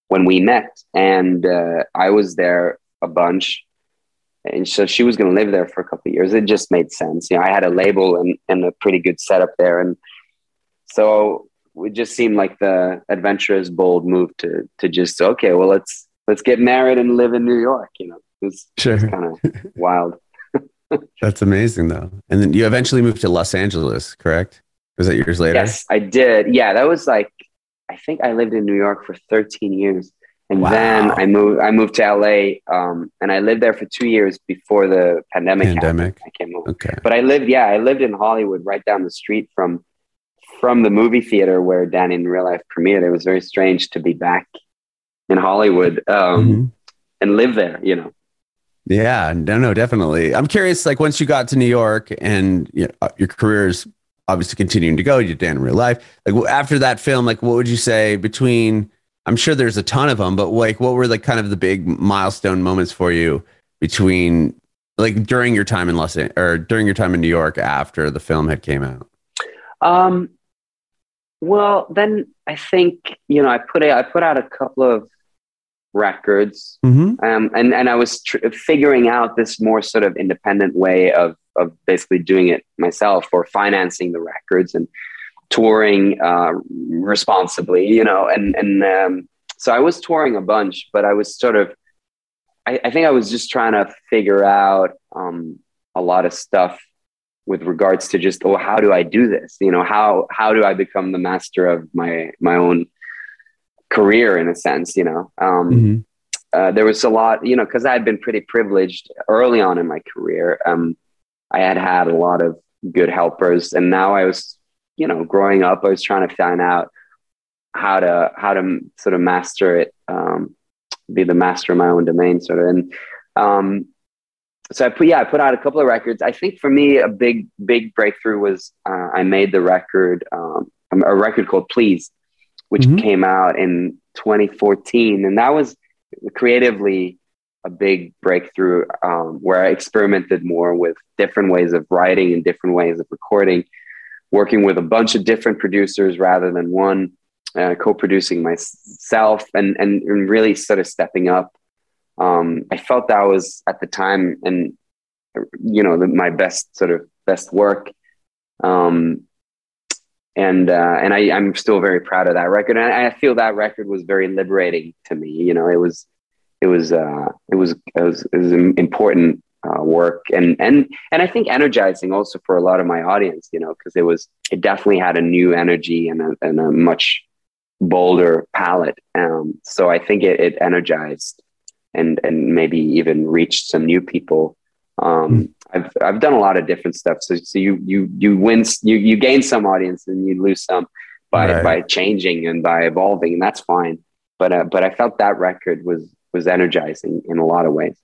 C: when we met, and uh, I was there a bunch. And so she was going to live there for a couple of years. It just made sense. You know, I had a label and, and a pretty good setup there. And so it just seemed like the adventurous, bold move to, to just, okay, well, let's, let's get married and live in New York. You know, it was, sure. was kind of wild.
A: That's amazing though. And then you eventually moved to Los Angeles, correct? Was that years later?
C: Yes, I did. Yeah, that was like I think I lived in New York for 13 years. And wow. then I moved I moved to LA um, and I lived there for two years before the pandemic.
A: Pandemic.
C: Happened. I came home. Okay. But I lived, yeah, I lived in Hollywood right down the street from from the movie theater where Danny in real life premiered. It was very strange to be back in Hollywood um, mm-hmm. and live there, you know.
A: Yeah, no, no, definitely. I'm curious, like once you got to New York and you know, uh, your career's obviously continuing to go. You did in real life. Like after that film, like what would you say between? I'm sure there's a ton of them, but like what were like kind of the big milestone moments for you between like during your time in Los Angeles or during your time in New York after the film had came out?
C: Um, well, then I think you know I put a, I put out a couple of records, mm-hmm. um, and and I was tr- figuring out this more sort of independent way of of basically doing it myself or financing the records and touring uh, responsibly, you know, and and um, so I was touring a bunch, but I was sort of, I, I think I was just trying to figure out um, a lot of stuff with regards to just, oh, how do I do this? You know, how how do I become the master of my my own career in a sense? You know, um, mm-hmm. uh, there was a lot, you know, because I had been pretty privileged early on in my career. Um, I had had a lot of good helpers, and now I was, you know, growing up, I was trying to find out how to how to sort of master it, um, be the master of my own domain, sort of. And um, so I put yeah, I put out a couple of records. I think for me, a big big breakthrough was uh, I made the record, um, a record called Please, which mm-hmm. came out in 2014, and that was creatively a big breakthrough um, where I experimented more with different ways of writing and different ways of recording, working with a bunch of different producers rather than one, uh, co-producing myself, and, and and really sort of stepping up. Um, I felt that was at the time, and you know, the, my best sort of best work. Um, and uh, and I, I'm still very proud of that record, and I feel that record was very liberating to me. You know, it was it was uh, it was it was, it was important uh, work and and and I think energizing also for a lot of my audience, you know, because it was it definitely had a new energy and a, and a much bolder palette. Um, so I think it, it energized and and maybe even reached some new people. Um, mm. I've I've done a lot of different stuff. So so you you you win you you gain some audience and you lose some by right. by changing and by evolving, and that's fine. But uh, but I felt that record was was energizing in a lot of ways.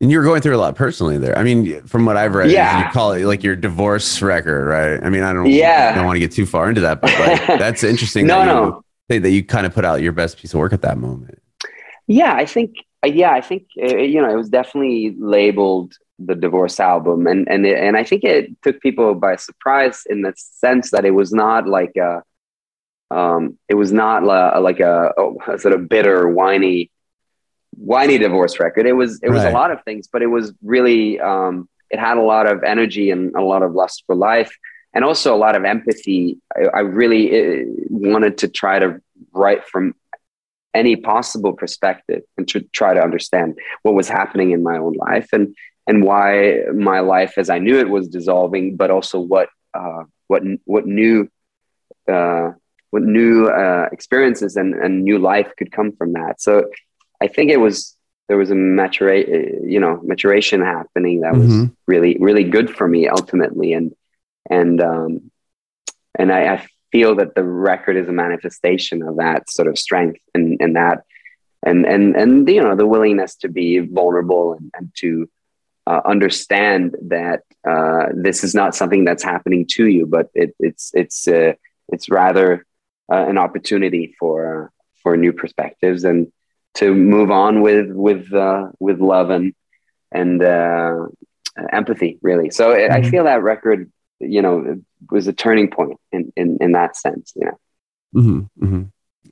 A: And you're going through a lot personally there. I mean, from what I've read,
C: Yeah.
A: you call it like your divorce record, right? I mean, I don't,
C: Yeah.
A: I don't want to get too far into that, but like, that's interesting.
C: No,
A: that you,
C: no.
A: say that you kind of put out your best piece of work at that moment.
C: Yeah, I think uh, yeah, I think uh, you know it was definitely labeled the divorce album, and and it, and I think it took people by surprise in the sense that it was not like a, um, it was not la, like a oh, sort of bitter, whiny, whiny divorce record. It was it was
A: Right.
C: a lot of things, but it was really um, it had a lot of energy and a lot of lust for life, and also a lot of empathy. I, I really uh, wanted to try to write from any possible perspective and to try to understand what was happening in my own life and and why my life as I knew it was dissolving, but also what uh, what what new uh, what new uh, experiences and, and new life could come from that. So I think it was there was a matura- you know maturation happening that was
A: Mhm.
C: really really good for me ultimately and and um, and I, I feel that the record is a manifestation of that sort of strength and and that and and and you know the willingness to be vulnerable and, and to uh, understand that uh, this is not something that's happening to you, but it, it's it's uh, it's rather uh, an opportunity for uh, for new perspectives and to move on with with uh, with love and and uh, empathy, really. So I I
A: Mhm.
C: feel that record, you know, was a turning point in in, in that sense. You know.
A: Mm-hmm, hmm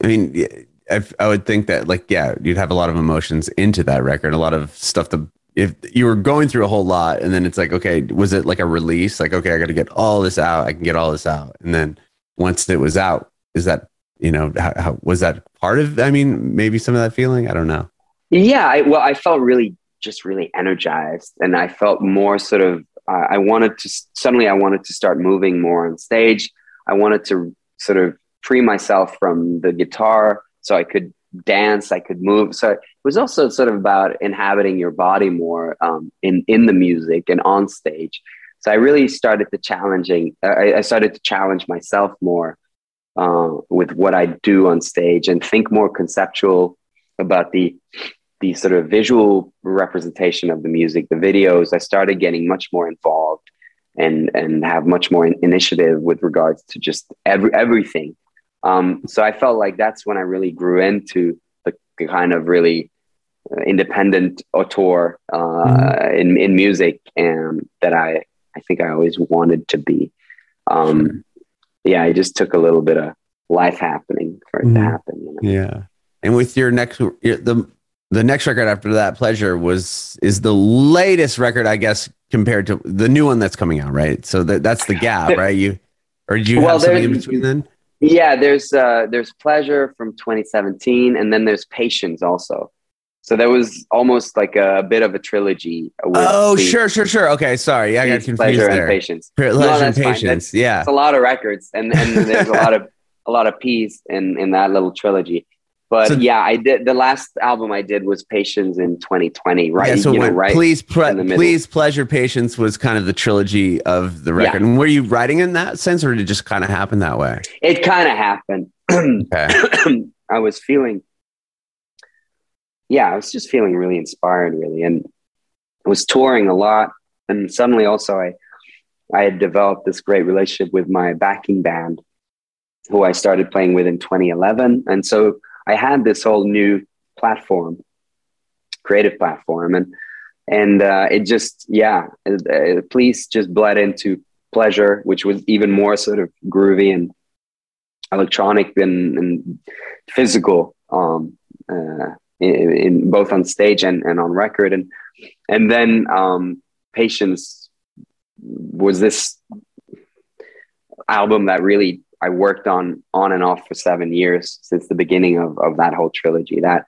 A: I mean, I, I would think that, like, yeah, you'd have a lot of emotions into that record, a lot of stuff to. If you were going through a whole lot, and then it's like, okay, was it like a release? Like, okay, I got to get all this out. I can get all this out, and then once it was out, is that you know, how, how was that part of? I mean, maybe some of that feeling. I don't know.
C: Yeah, I, well, I felt really, just really energized, and I felt more sort of. Uh, I wanted to suddenly. I wanted to start moving more on stage. I wanted to sort of free myself from the guitar, so I could dance. I could move. So it was also sort of about inhabiting your body more um, in in the music and on stage. So I really started to challenging. uh, I, I started to challenge myself more uh, with what I do on stage and think more conceptual about the the sort of visual representation of the music, the videos. I started getting much more involved and and have much more in- initiative with regards to just every everything. Um, so I felt like that's when I really grew into the, the kind of really uh, independent auteur uh, in in music, and that I I think I always wanted to be. Um, yeah, it just took a little bit of life happening for it
A: Mhm.
C: to happen. You know?
A: Yeah. And with your next, your, the the next record after that, Pleasure, was is the latest record, I guess, compared to the new one that's coming out, right? So that that's the gap, right? You or did you
C: Well,
A: have something in between then?
C: Yeah, there's uh, there's pleasure from 2017, and then there's patience also. So there was almost like a bit of a trilogy.
A: Oh, sure, sure, sure. Okay, sorry, yeah, I got confused
C: pleasure
A: there.
C: and patience.
A: Pleasure
C: No,
A: and patience. Yeah.
C: It's a lot of records, and and there's a lot of a lot of peace in in that little trilogy. But
A: So-
C: yeah, I did the last album I did was Patience in 2020, right?
A: yeah, so
C: you know, right.
A: please, pre-
C: in the
A: please, pleasure, patience was kind of the trilogy of the record. And were you writing in that sense, or did it just kind of happen that way?
C: It kind of happened.
A: Okay.
C: I was feeling, yeah, I was just feeling really inspired, really, and I was touring a lot. And suddenly, also, I I had developed this great relationship with my backing band, who I started playing with in 2011, and so I had this whole new platform, creative platform, and and uh, it just yeah, uh, please just bled into pleasure, which was even more sort of groovy and electronic and, and physical um, uh, in, in both on stage and, and on record and and then um, patience was this album that really I worked on on and off for seven years since the beginning of, of that whole trilogy that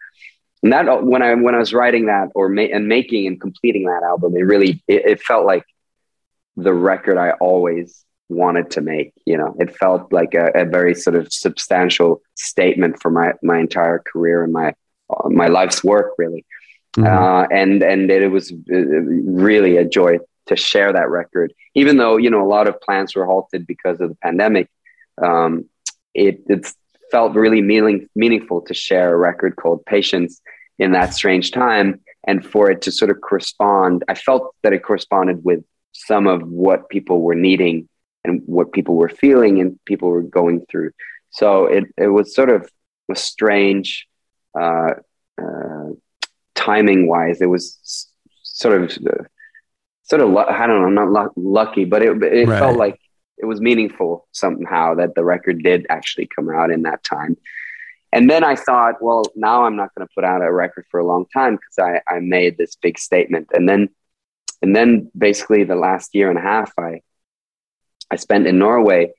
C: and that when I when I was writing that or ma- and making and completing that album it really it, it felt like the record I always wanted to make. You know, it felt like a, a very sort of substantial statement for my my entire career and my uh, my life's work, really.
A: Mhm.
C: Uh, and and it was uh, really a joy to share that record, even though you know a lot of plans were halted because of the pandemic. Um, it it felt really meaning, meaningful to share a record called Patience in that strange time and for it to sort of correspond i felt that it corresponded with some of what people were needing and what people were feeling and people were going through so it, it was sort of a strange uh, uh, timing wise it was sort of sort of i don't know I'm not lucky but it, it right. felt like it was meaningful somehow that the record did actually come out in that time and then I thought, well, now I'm not going to put out a record for a long time because I, I made this big statement. And then, and then basically the last year and a half, I, I spent in Norway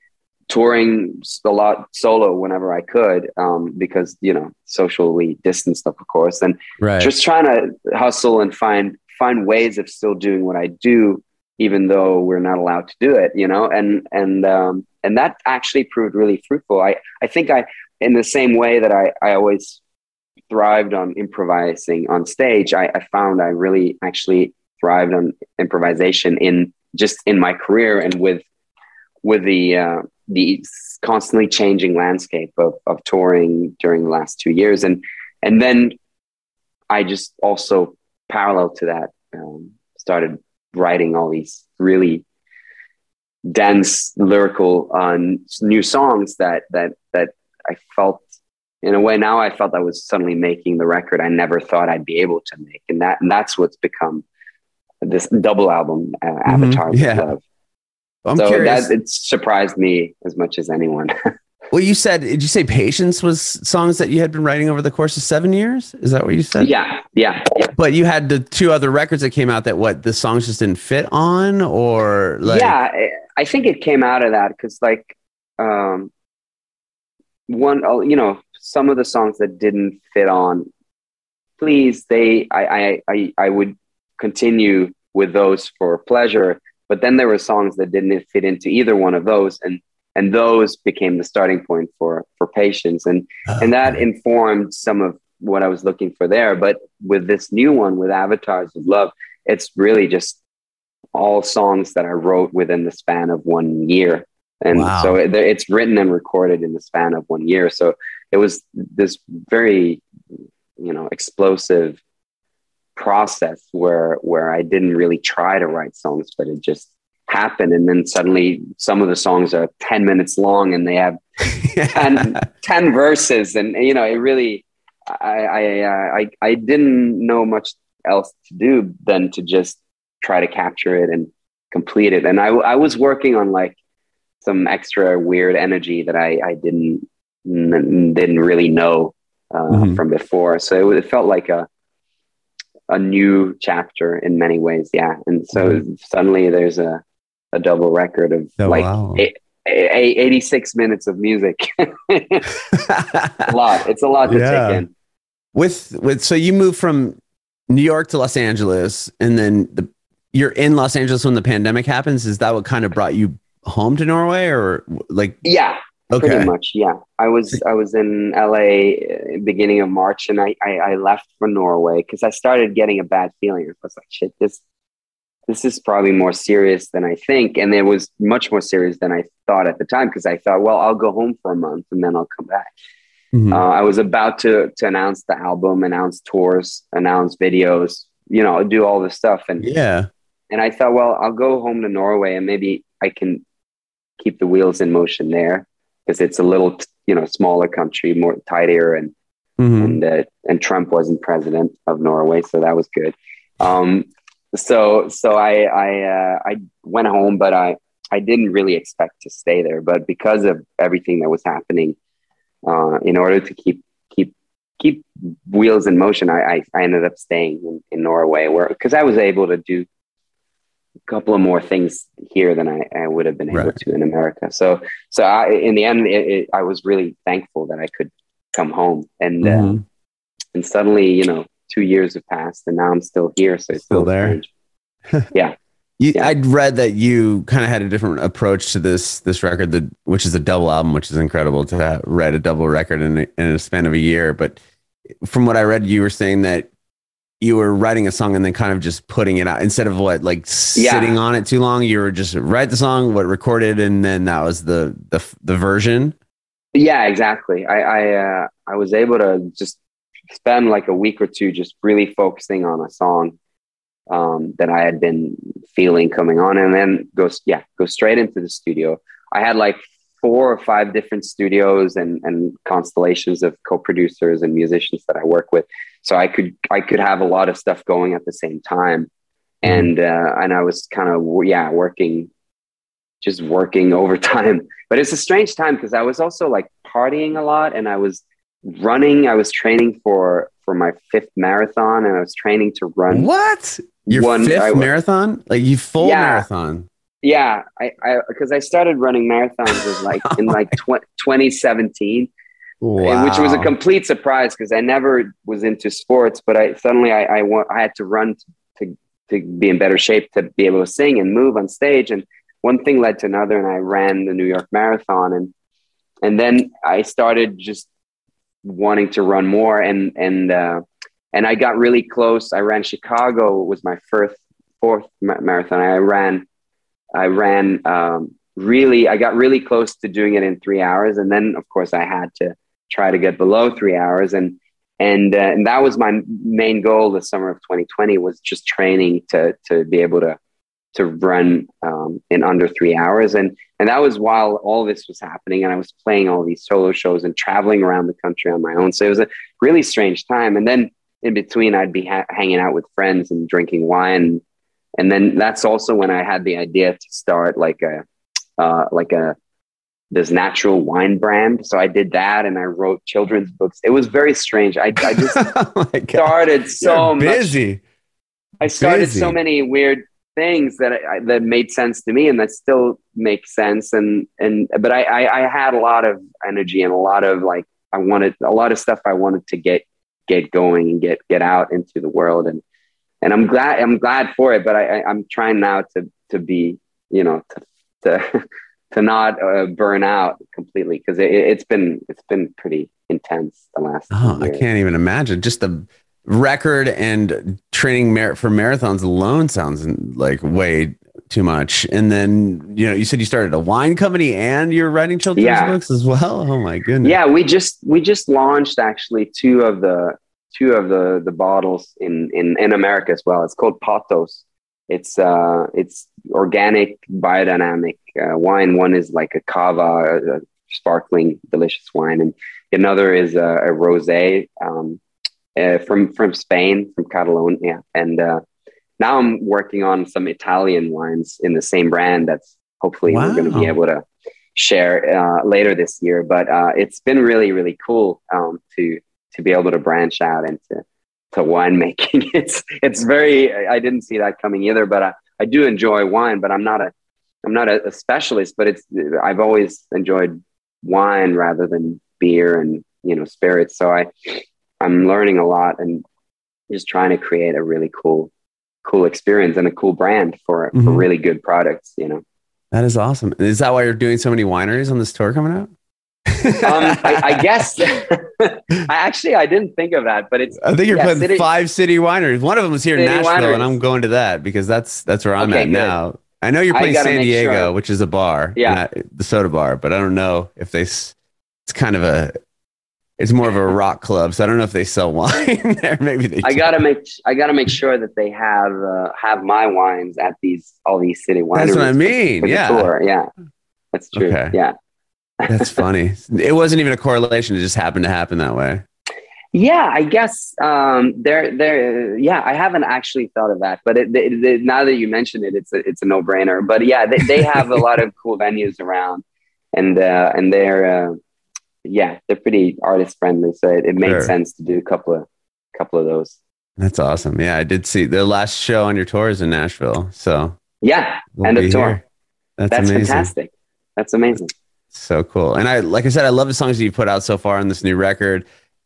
C: touring a lot solo whenever I could, um, because, you know, socially distanced, of course, and right. just trying to hustle and find, find ways of still doing what I do, even though we're not allowed to do it, you know, and, and, um, and that actually proved really fruitful. I, I think I, in the same way that I, I always thrived on improvising on stage, I, I found I really actually thrived on improvisation in just in my career and with with the uh, the constantly changing landscape of, of touring during the last two years and and then I just also parallel to that um, started writing all these really dense lyrical uh, new songs that that that I felt in a way now I felt I was suddenly making the record I never thought I'd be able to make, and that and that's what's become this double album, uh, mm-hmm. Avatar yeah. Love. I'm so curious. that it surprised me as much as anyone.
A: well, you said, did you say Patience was songs that you had been writing over the course of seven years? Is that what you said?
C: Yeah, yeah. yeah.
A: But you had the two other records that came out that what the songs just didn't fit on, or like?
C: Yeah, I think it came out of that because like um, one oh, you know some of the songs that didn't fit on please they I, I i i would continue with those for pleasure but then there were songs that didn't fit into either one of those and and those became the starting point for for patience. And oh, and that informed some of what i was looking for there. But with this new one with avatars of love it's really just all songs that i wrote within the span of one year. And wow. so it, it's written and recorded in the span of one year. So it was this very you know explosive process where where i didn't really try to write songs but it just happened and then suddenly some of the songs are 10 minutes long and they have 10, 10 verses and you know it really I, I uh, I I didn't know much else to do than to just try to capture it and complete it and I I was working on like some extra weird energy that I, I didn't didn't really know uh, mm-hmm. from before. So it, it, felt like a a new chapter in many ways. Yeah, and so mm-hmm. suddenly there's a a double record of oh, like wow. a, a, 86 minutes of music. a lot. It's a lot to yeah. take in.
A: With with so you moved from New York to Los Angeles, and then the you're in Los Angeles when the pandemic happens. Is that what kind of brought you home to Norway or like?
C: Yeah, okay. pretty much. Yeah, I was I was in LA beginning of March, and I I, I left for Norway because I started getting a bad feeling. I was like, shit, this this is probably more serious than I think, and it was much more serious than I thought at the time because I thought, well, I'll go home for a month and then I'll come back. Mm-hmm. Uh, I was about to to announce the album, announce tours, announce videos, you know, do all this stuff, and
A: yeah.
C: And I thought, well, I'll go home to Norway and maybe I can keep the wheels in motion there because it's a little you know smaller country, more tighter, and mm-hmm. and uh, and Trump wasn't president of Norway, so that was good. Um, so so I I uh, I went home, but I I didn't really expect to stay there, but because of everything that was happening, uh, in order to keep keep keep wheels in motion, I I, I ended up staying in, in Norway, where because I was able to do couple of more things here than I, I would have been able right. to in America. So, so I, in the end, it, it, I was really thankful that I could come home and, uh, mm-hmm. uh, and suddenly, you know, two years have passed and now I'm still here. So it's still, still there. yeah.
A: You, yeah. I'd read that you kind of had a different approach to this this record, the, which is a double album, which is incredible to have read a double record in a, in a span of a year. But from what I read, you were saying that you were writing a song and then kind of just putting it out instead of what like yeah. sitting on it too long. You were just write the song, what recorded, and then that was the the the version.
C: Yeah, exactly. I I uh, I was able to just spend like a week or two just really focusing on a song um, that I had been feeling coming on, and then go yeah go straight into the studio. I had like four or five different studios and and constellations of co-producers and musicians that I work with, so I could I could have a lot of stuff going at the same time, and uh, and I was kind of yeah working just working overtime. But it's a strange time because I was also like partying a lot and I was running. I was training for for my fifth marathon and I was training to run.
A: What? Your one, fifth I, marathon? Like you full yeah, marathon?
C: Yeah, I because I, I, started running marathons was like in like tw- 2017. Wow. Which was a complete surprise because I never was into sports, but I suddenly I I, want, I had to run to, to to be in better shape to be able to sing and move on stage and one thing led to another and I ran the New York Marathon and and then I started just wanting to run more and and uh, and I got really close. I ran Chicago was my first fourth marathon. I ran I ran um, really I got really close to doing it in three hours and then of course I had to try to get below three hours and and uh, and that was my main goal the summer of 2020 was just training to to be able to to run um, in under three hours. And, and that was while all this was happening. And I was playing all these solo shows and traveling around the country on my own. So it was a really strange time. And then in between, I'd be ha- hanging out with friends and drinking wine. And then that's also when I had the idea to start like a, uh, like a, this natural wine brand. So I did that and I wrote children's books. It was very strange. I, I just oh started so busy. Much, I started busy. so many weird things that I, that made sense to me and that still make sense and and but I, I, I had a lot of energy and a lot of like I wanted a lot of stuff I wanted to get get going and get get out into the world and and I'm glad I'm glad for it but I, I am trying now to to be you know to to, to not uh, burn out completely because it, it's been it's been pretty intense the last
A: oh I can't even imagine just the record and training mer- for marathons alone sounds like way too much. And then, you know, you said you started a wine company and you're writing children's yeah. books as well. Oh my goodness.
C: Yeah, we just we just launched actually two of the two of the the bottles in in in America as well. It's called Potos. It's uh it's organic biodynamic uh, wine. One is like a cava, a, sparkling delicious wine and another is a, a rosé um, uh, from from Spain, from Catalonia, and uh, now I'm working on some Italian wines in the same brand. That's hopefully wow. we're going to be able to share uh, later this year. But uh, it's been really really cool um, to to be able to branch out into to winemaking. it's it's very I didn't see that coming either, but I, I do enjoy wine, but I'm not a I'm not a, a specialist, but it's I've always enjoyed wine rather than beer and you know spirits. So I I'm learning a lot and just trying to create a really cool, cool experience and a cool brand for, mm-hmm. for really good products, you know.
A: That is awesome. Is that why you're doing so many wineries on this tour coming out?
C: um, I, I, guess. I actually I didn't think of that, but it's.
A: I think you're yeah, putting city, five city wineries. One of them is here in Nashville, wineries. and I'm going to that because that's that's where I'm okay, at good. now. I know you're playing San Diego, sure. which is a bar, yeah, the soda bar, but I don't know if they. It's kind of a it's more of a rock club, so I don't know if they sell wine there. Maybe they.
C: I gotta make I gotta make sure that they have uh, have my wines at these all these city wineries.
A: That's what I mean. Yeah,
C: tour. yeah, that's true. Okay. Yeah,
A: that's funny. It wasn't even a correlation; it just happened to happen that way.
C: Yeah, I guess um, there, there. Yeah, I haven't actually thought of that, but it, it, it, now that you mention it, it's a, it's a no brainer. But yeah, they, they have a lot of cool venues around, and uh, and they're uh, yeah, they're pretty artist friendly. So it, it made sure. sense to do a couple of couple of those.
A: That's awesome. Yeah, I did see the last show on your tour is in Nashville. So
C: yeah, we'll end of tour. That's, That's fantastic. That's amazing.
A: So cool. And I, like I said, I love the songs that you put out so far on this new record.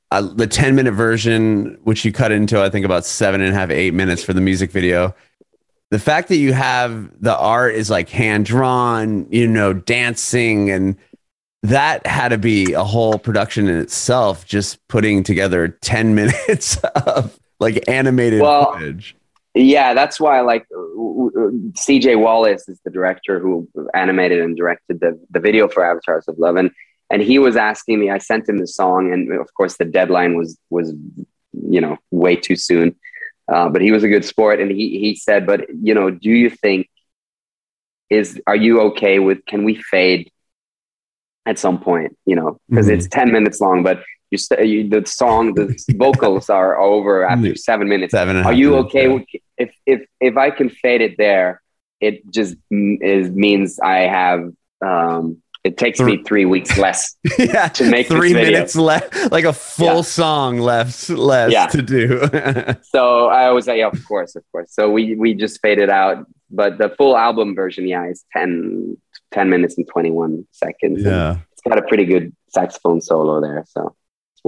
A: Uh, the 10 minute version, which you cut into, I think about seven and a half, eight minutes for the music video. The fact that you have the art is like hand drawn, you know, dancing and that had to be a whole production in itself just putting together 10 minutes of like animated well, footage
C: yeah that's why like cj wallace is the director who animated and directed the, the video for avatars of love and and he was asking me. I sent him the song, and of course, the deadline was was you know way too soon. Uh, but he was a good sport, and he he said, "But you know, do you think is are you okay with can we fade at some point? You know, because mm-hmm. it's ten minutes long, but you, st- you the song the vocals are over after seven minutes. Seven are you okay with, if if if I can fade it there? It just is means I have um, it takes me three weeks less
A: yeah, to make three minutes left, like a full yeah. song left less yeah. to do.
C: so I was like, yeah, of course, of course. So we we just faded out, but the full album version, yeah, is 10, 10 minutes and twenty one seconds.
A: Yeah,
C: it's got a pretty good saxophone solo there. So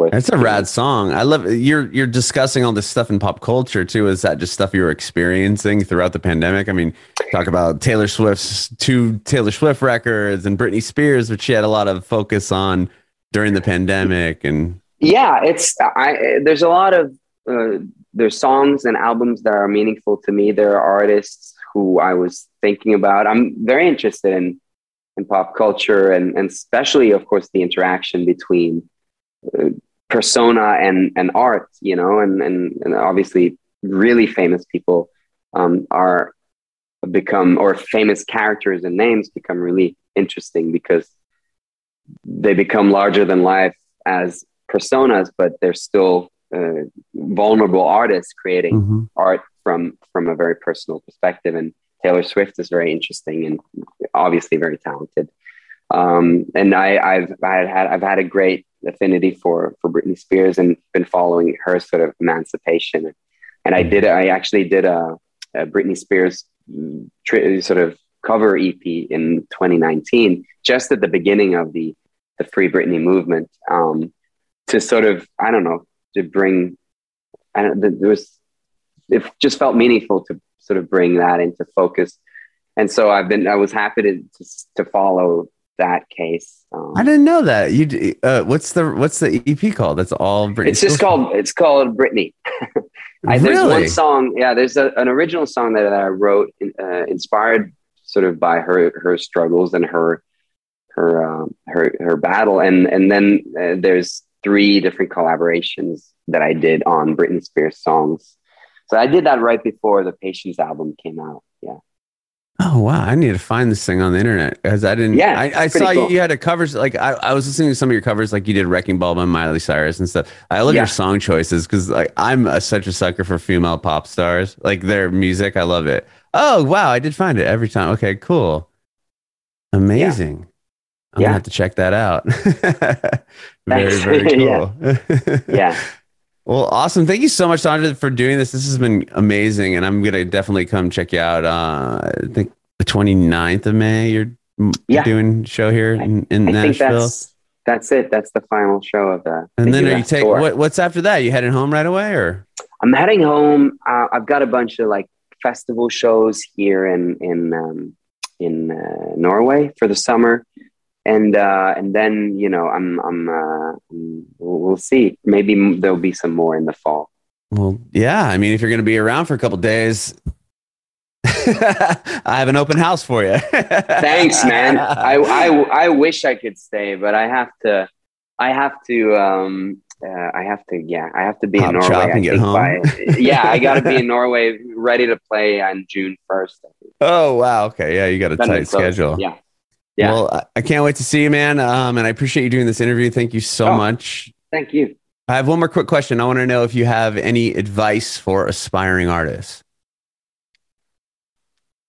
A: it's a rad song. I love you're you're discussing all this stuff in pop culture too. Is that just stuff you were experiencing throughout the pandemic? I mean, talk about Taylor Swift's two Taylor Swift records and Britney Spears, which she had a lot of focus on during the pandemic. And
C: yeah, it's I. There's a lot of uh, there's songs and albums that are meaningful to me. There are artists who I was thinking about. I'm very interested in in pop culture and and especially, of course, the interaction between uh, persona and and art you know and and, and obviously really famous people um, are become or famous characters and names become really interesting because they become larger than life as personas but they're still uh, vulnerable artists creating mm-hmm. art from from a very personal perspective and taylor swift is very interesting and obviously very talented um, and I, I've I had I've had a great affinity for for Britney Spears and been following her sort of emancipation. And I did I actually did a, a Britney Spears tri- sort of cover EP in 2019, just at the beginning of the the Free Britney movement, um, to sort of I don't know to bring. I don't. There was it just felt meaningful to sort of bring that into focus. And so I've been I was happy to to, to follow that case.
A: Um, I didn't know that. You uh, what's the what's the EP called? That's all
C: Britney. It's just called it's called Britney. I, really? There's one song. Yeah, there's a, an original song that, I wrote, uh, inspired sort of by her her struggles and her her um, her her battle, and and then uh, there's three different collaborations that I did on Britney Spears songs. So I did that right before the Patience album came out.
A: Oh wow! I need to find this thing on the internet because I didn't.
C: Yeah,
A: I, I saw cool. you had a covers like I, I was listening to some of your covers like you did "Wrecking Ball" by Miley Cyrus and stuff. I love yeah. your song choices because like I'm a, such a sucker for female pop stars. Like their music, I love it. Oh wow! I did find it every time. Okay, cool, amazing. Yeah. I'm yeah. gonna have to check that out. very very cool.
C: yeah. yeah.
A: Well, awesome. Thank you so much, Sondre, for doing this. This has been amazing. And I'm going to definitely come check you out. Uh, I think the 29th of May, you're yeah. doing show here in, in I Nashville.
C: That's, that's, it. That's the final show of that.
A: And the then are you take what, what's after that? You heading home right away or?
C: I'm heading home. Uh, I've got a bunch of like festival shows here in, in, um, in uh, Norway for the summer and uh, and then you know I'm I'm, uh, we'll see. Maybe there'll be some more in the fall.
A: Well, yeah. I mean, if you're going to be around for a couple days, I have an open house for you.
C: Thanks, man. I, I I wish I could stay, but I have to. I have to. Um, uh, I have to. Yeah, I have to be Pop in Norway.
A: Get home. By,
C: yeah, I got to be in Norway, ready to play on June first.
A: Oh wow! Okay, yeah, you got a tight schedule.
C: Yeah.
A: Yeah. Well, I can't wait to see you, man. Um, and I appreciate you doing this interview. Thank you so oh, much.
C: Thank you.
A: I have one more quick question. I want to know if you have any advice for aspiring artists.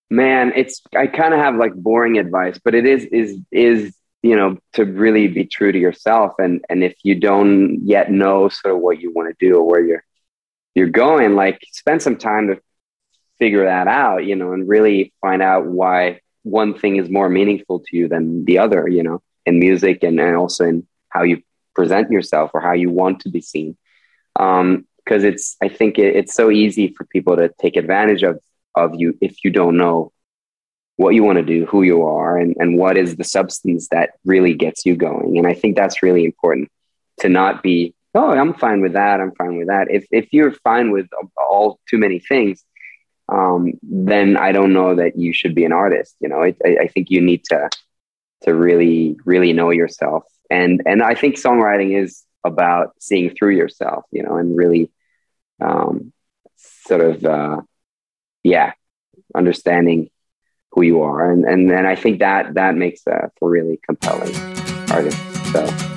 C: Man, it's I kind of have like boring advice, but it is is is you know to really be true to yourself and and if you don't yet know sort of what you want to do or where you're you're going, like spend some time to figure that out, you know, and really find out why one thing is more meaningful to you than the other, you know, in music and, and also in how you present yourself or how you want to be seen. Um, because it's, I think it, it's so easy for people to take advantage of, of you if you don't know what you want to do, who you are, and, and what is the substance that really gets you going. And I think that's really important to not be, oh, I'm fine with that. I'm fine with that. If, if you're fine with all too many things, um, then I don't know that you should be an artist. You know, I, I think you need to to really really know yourself. And and i think songwriting is about seeing through yourself you know and really um, sort of uh, yeah understanding who you are. And and then i think that that makes for really compelling artists so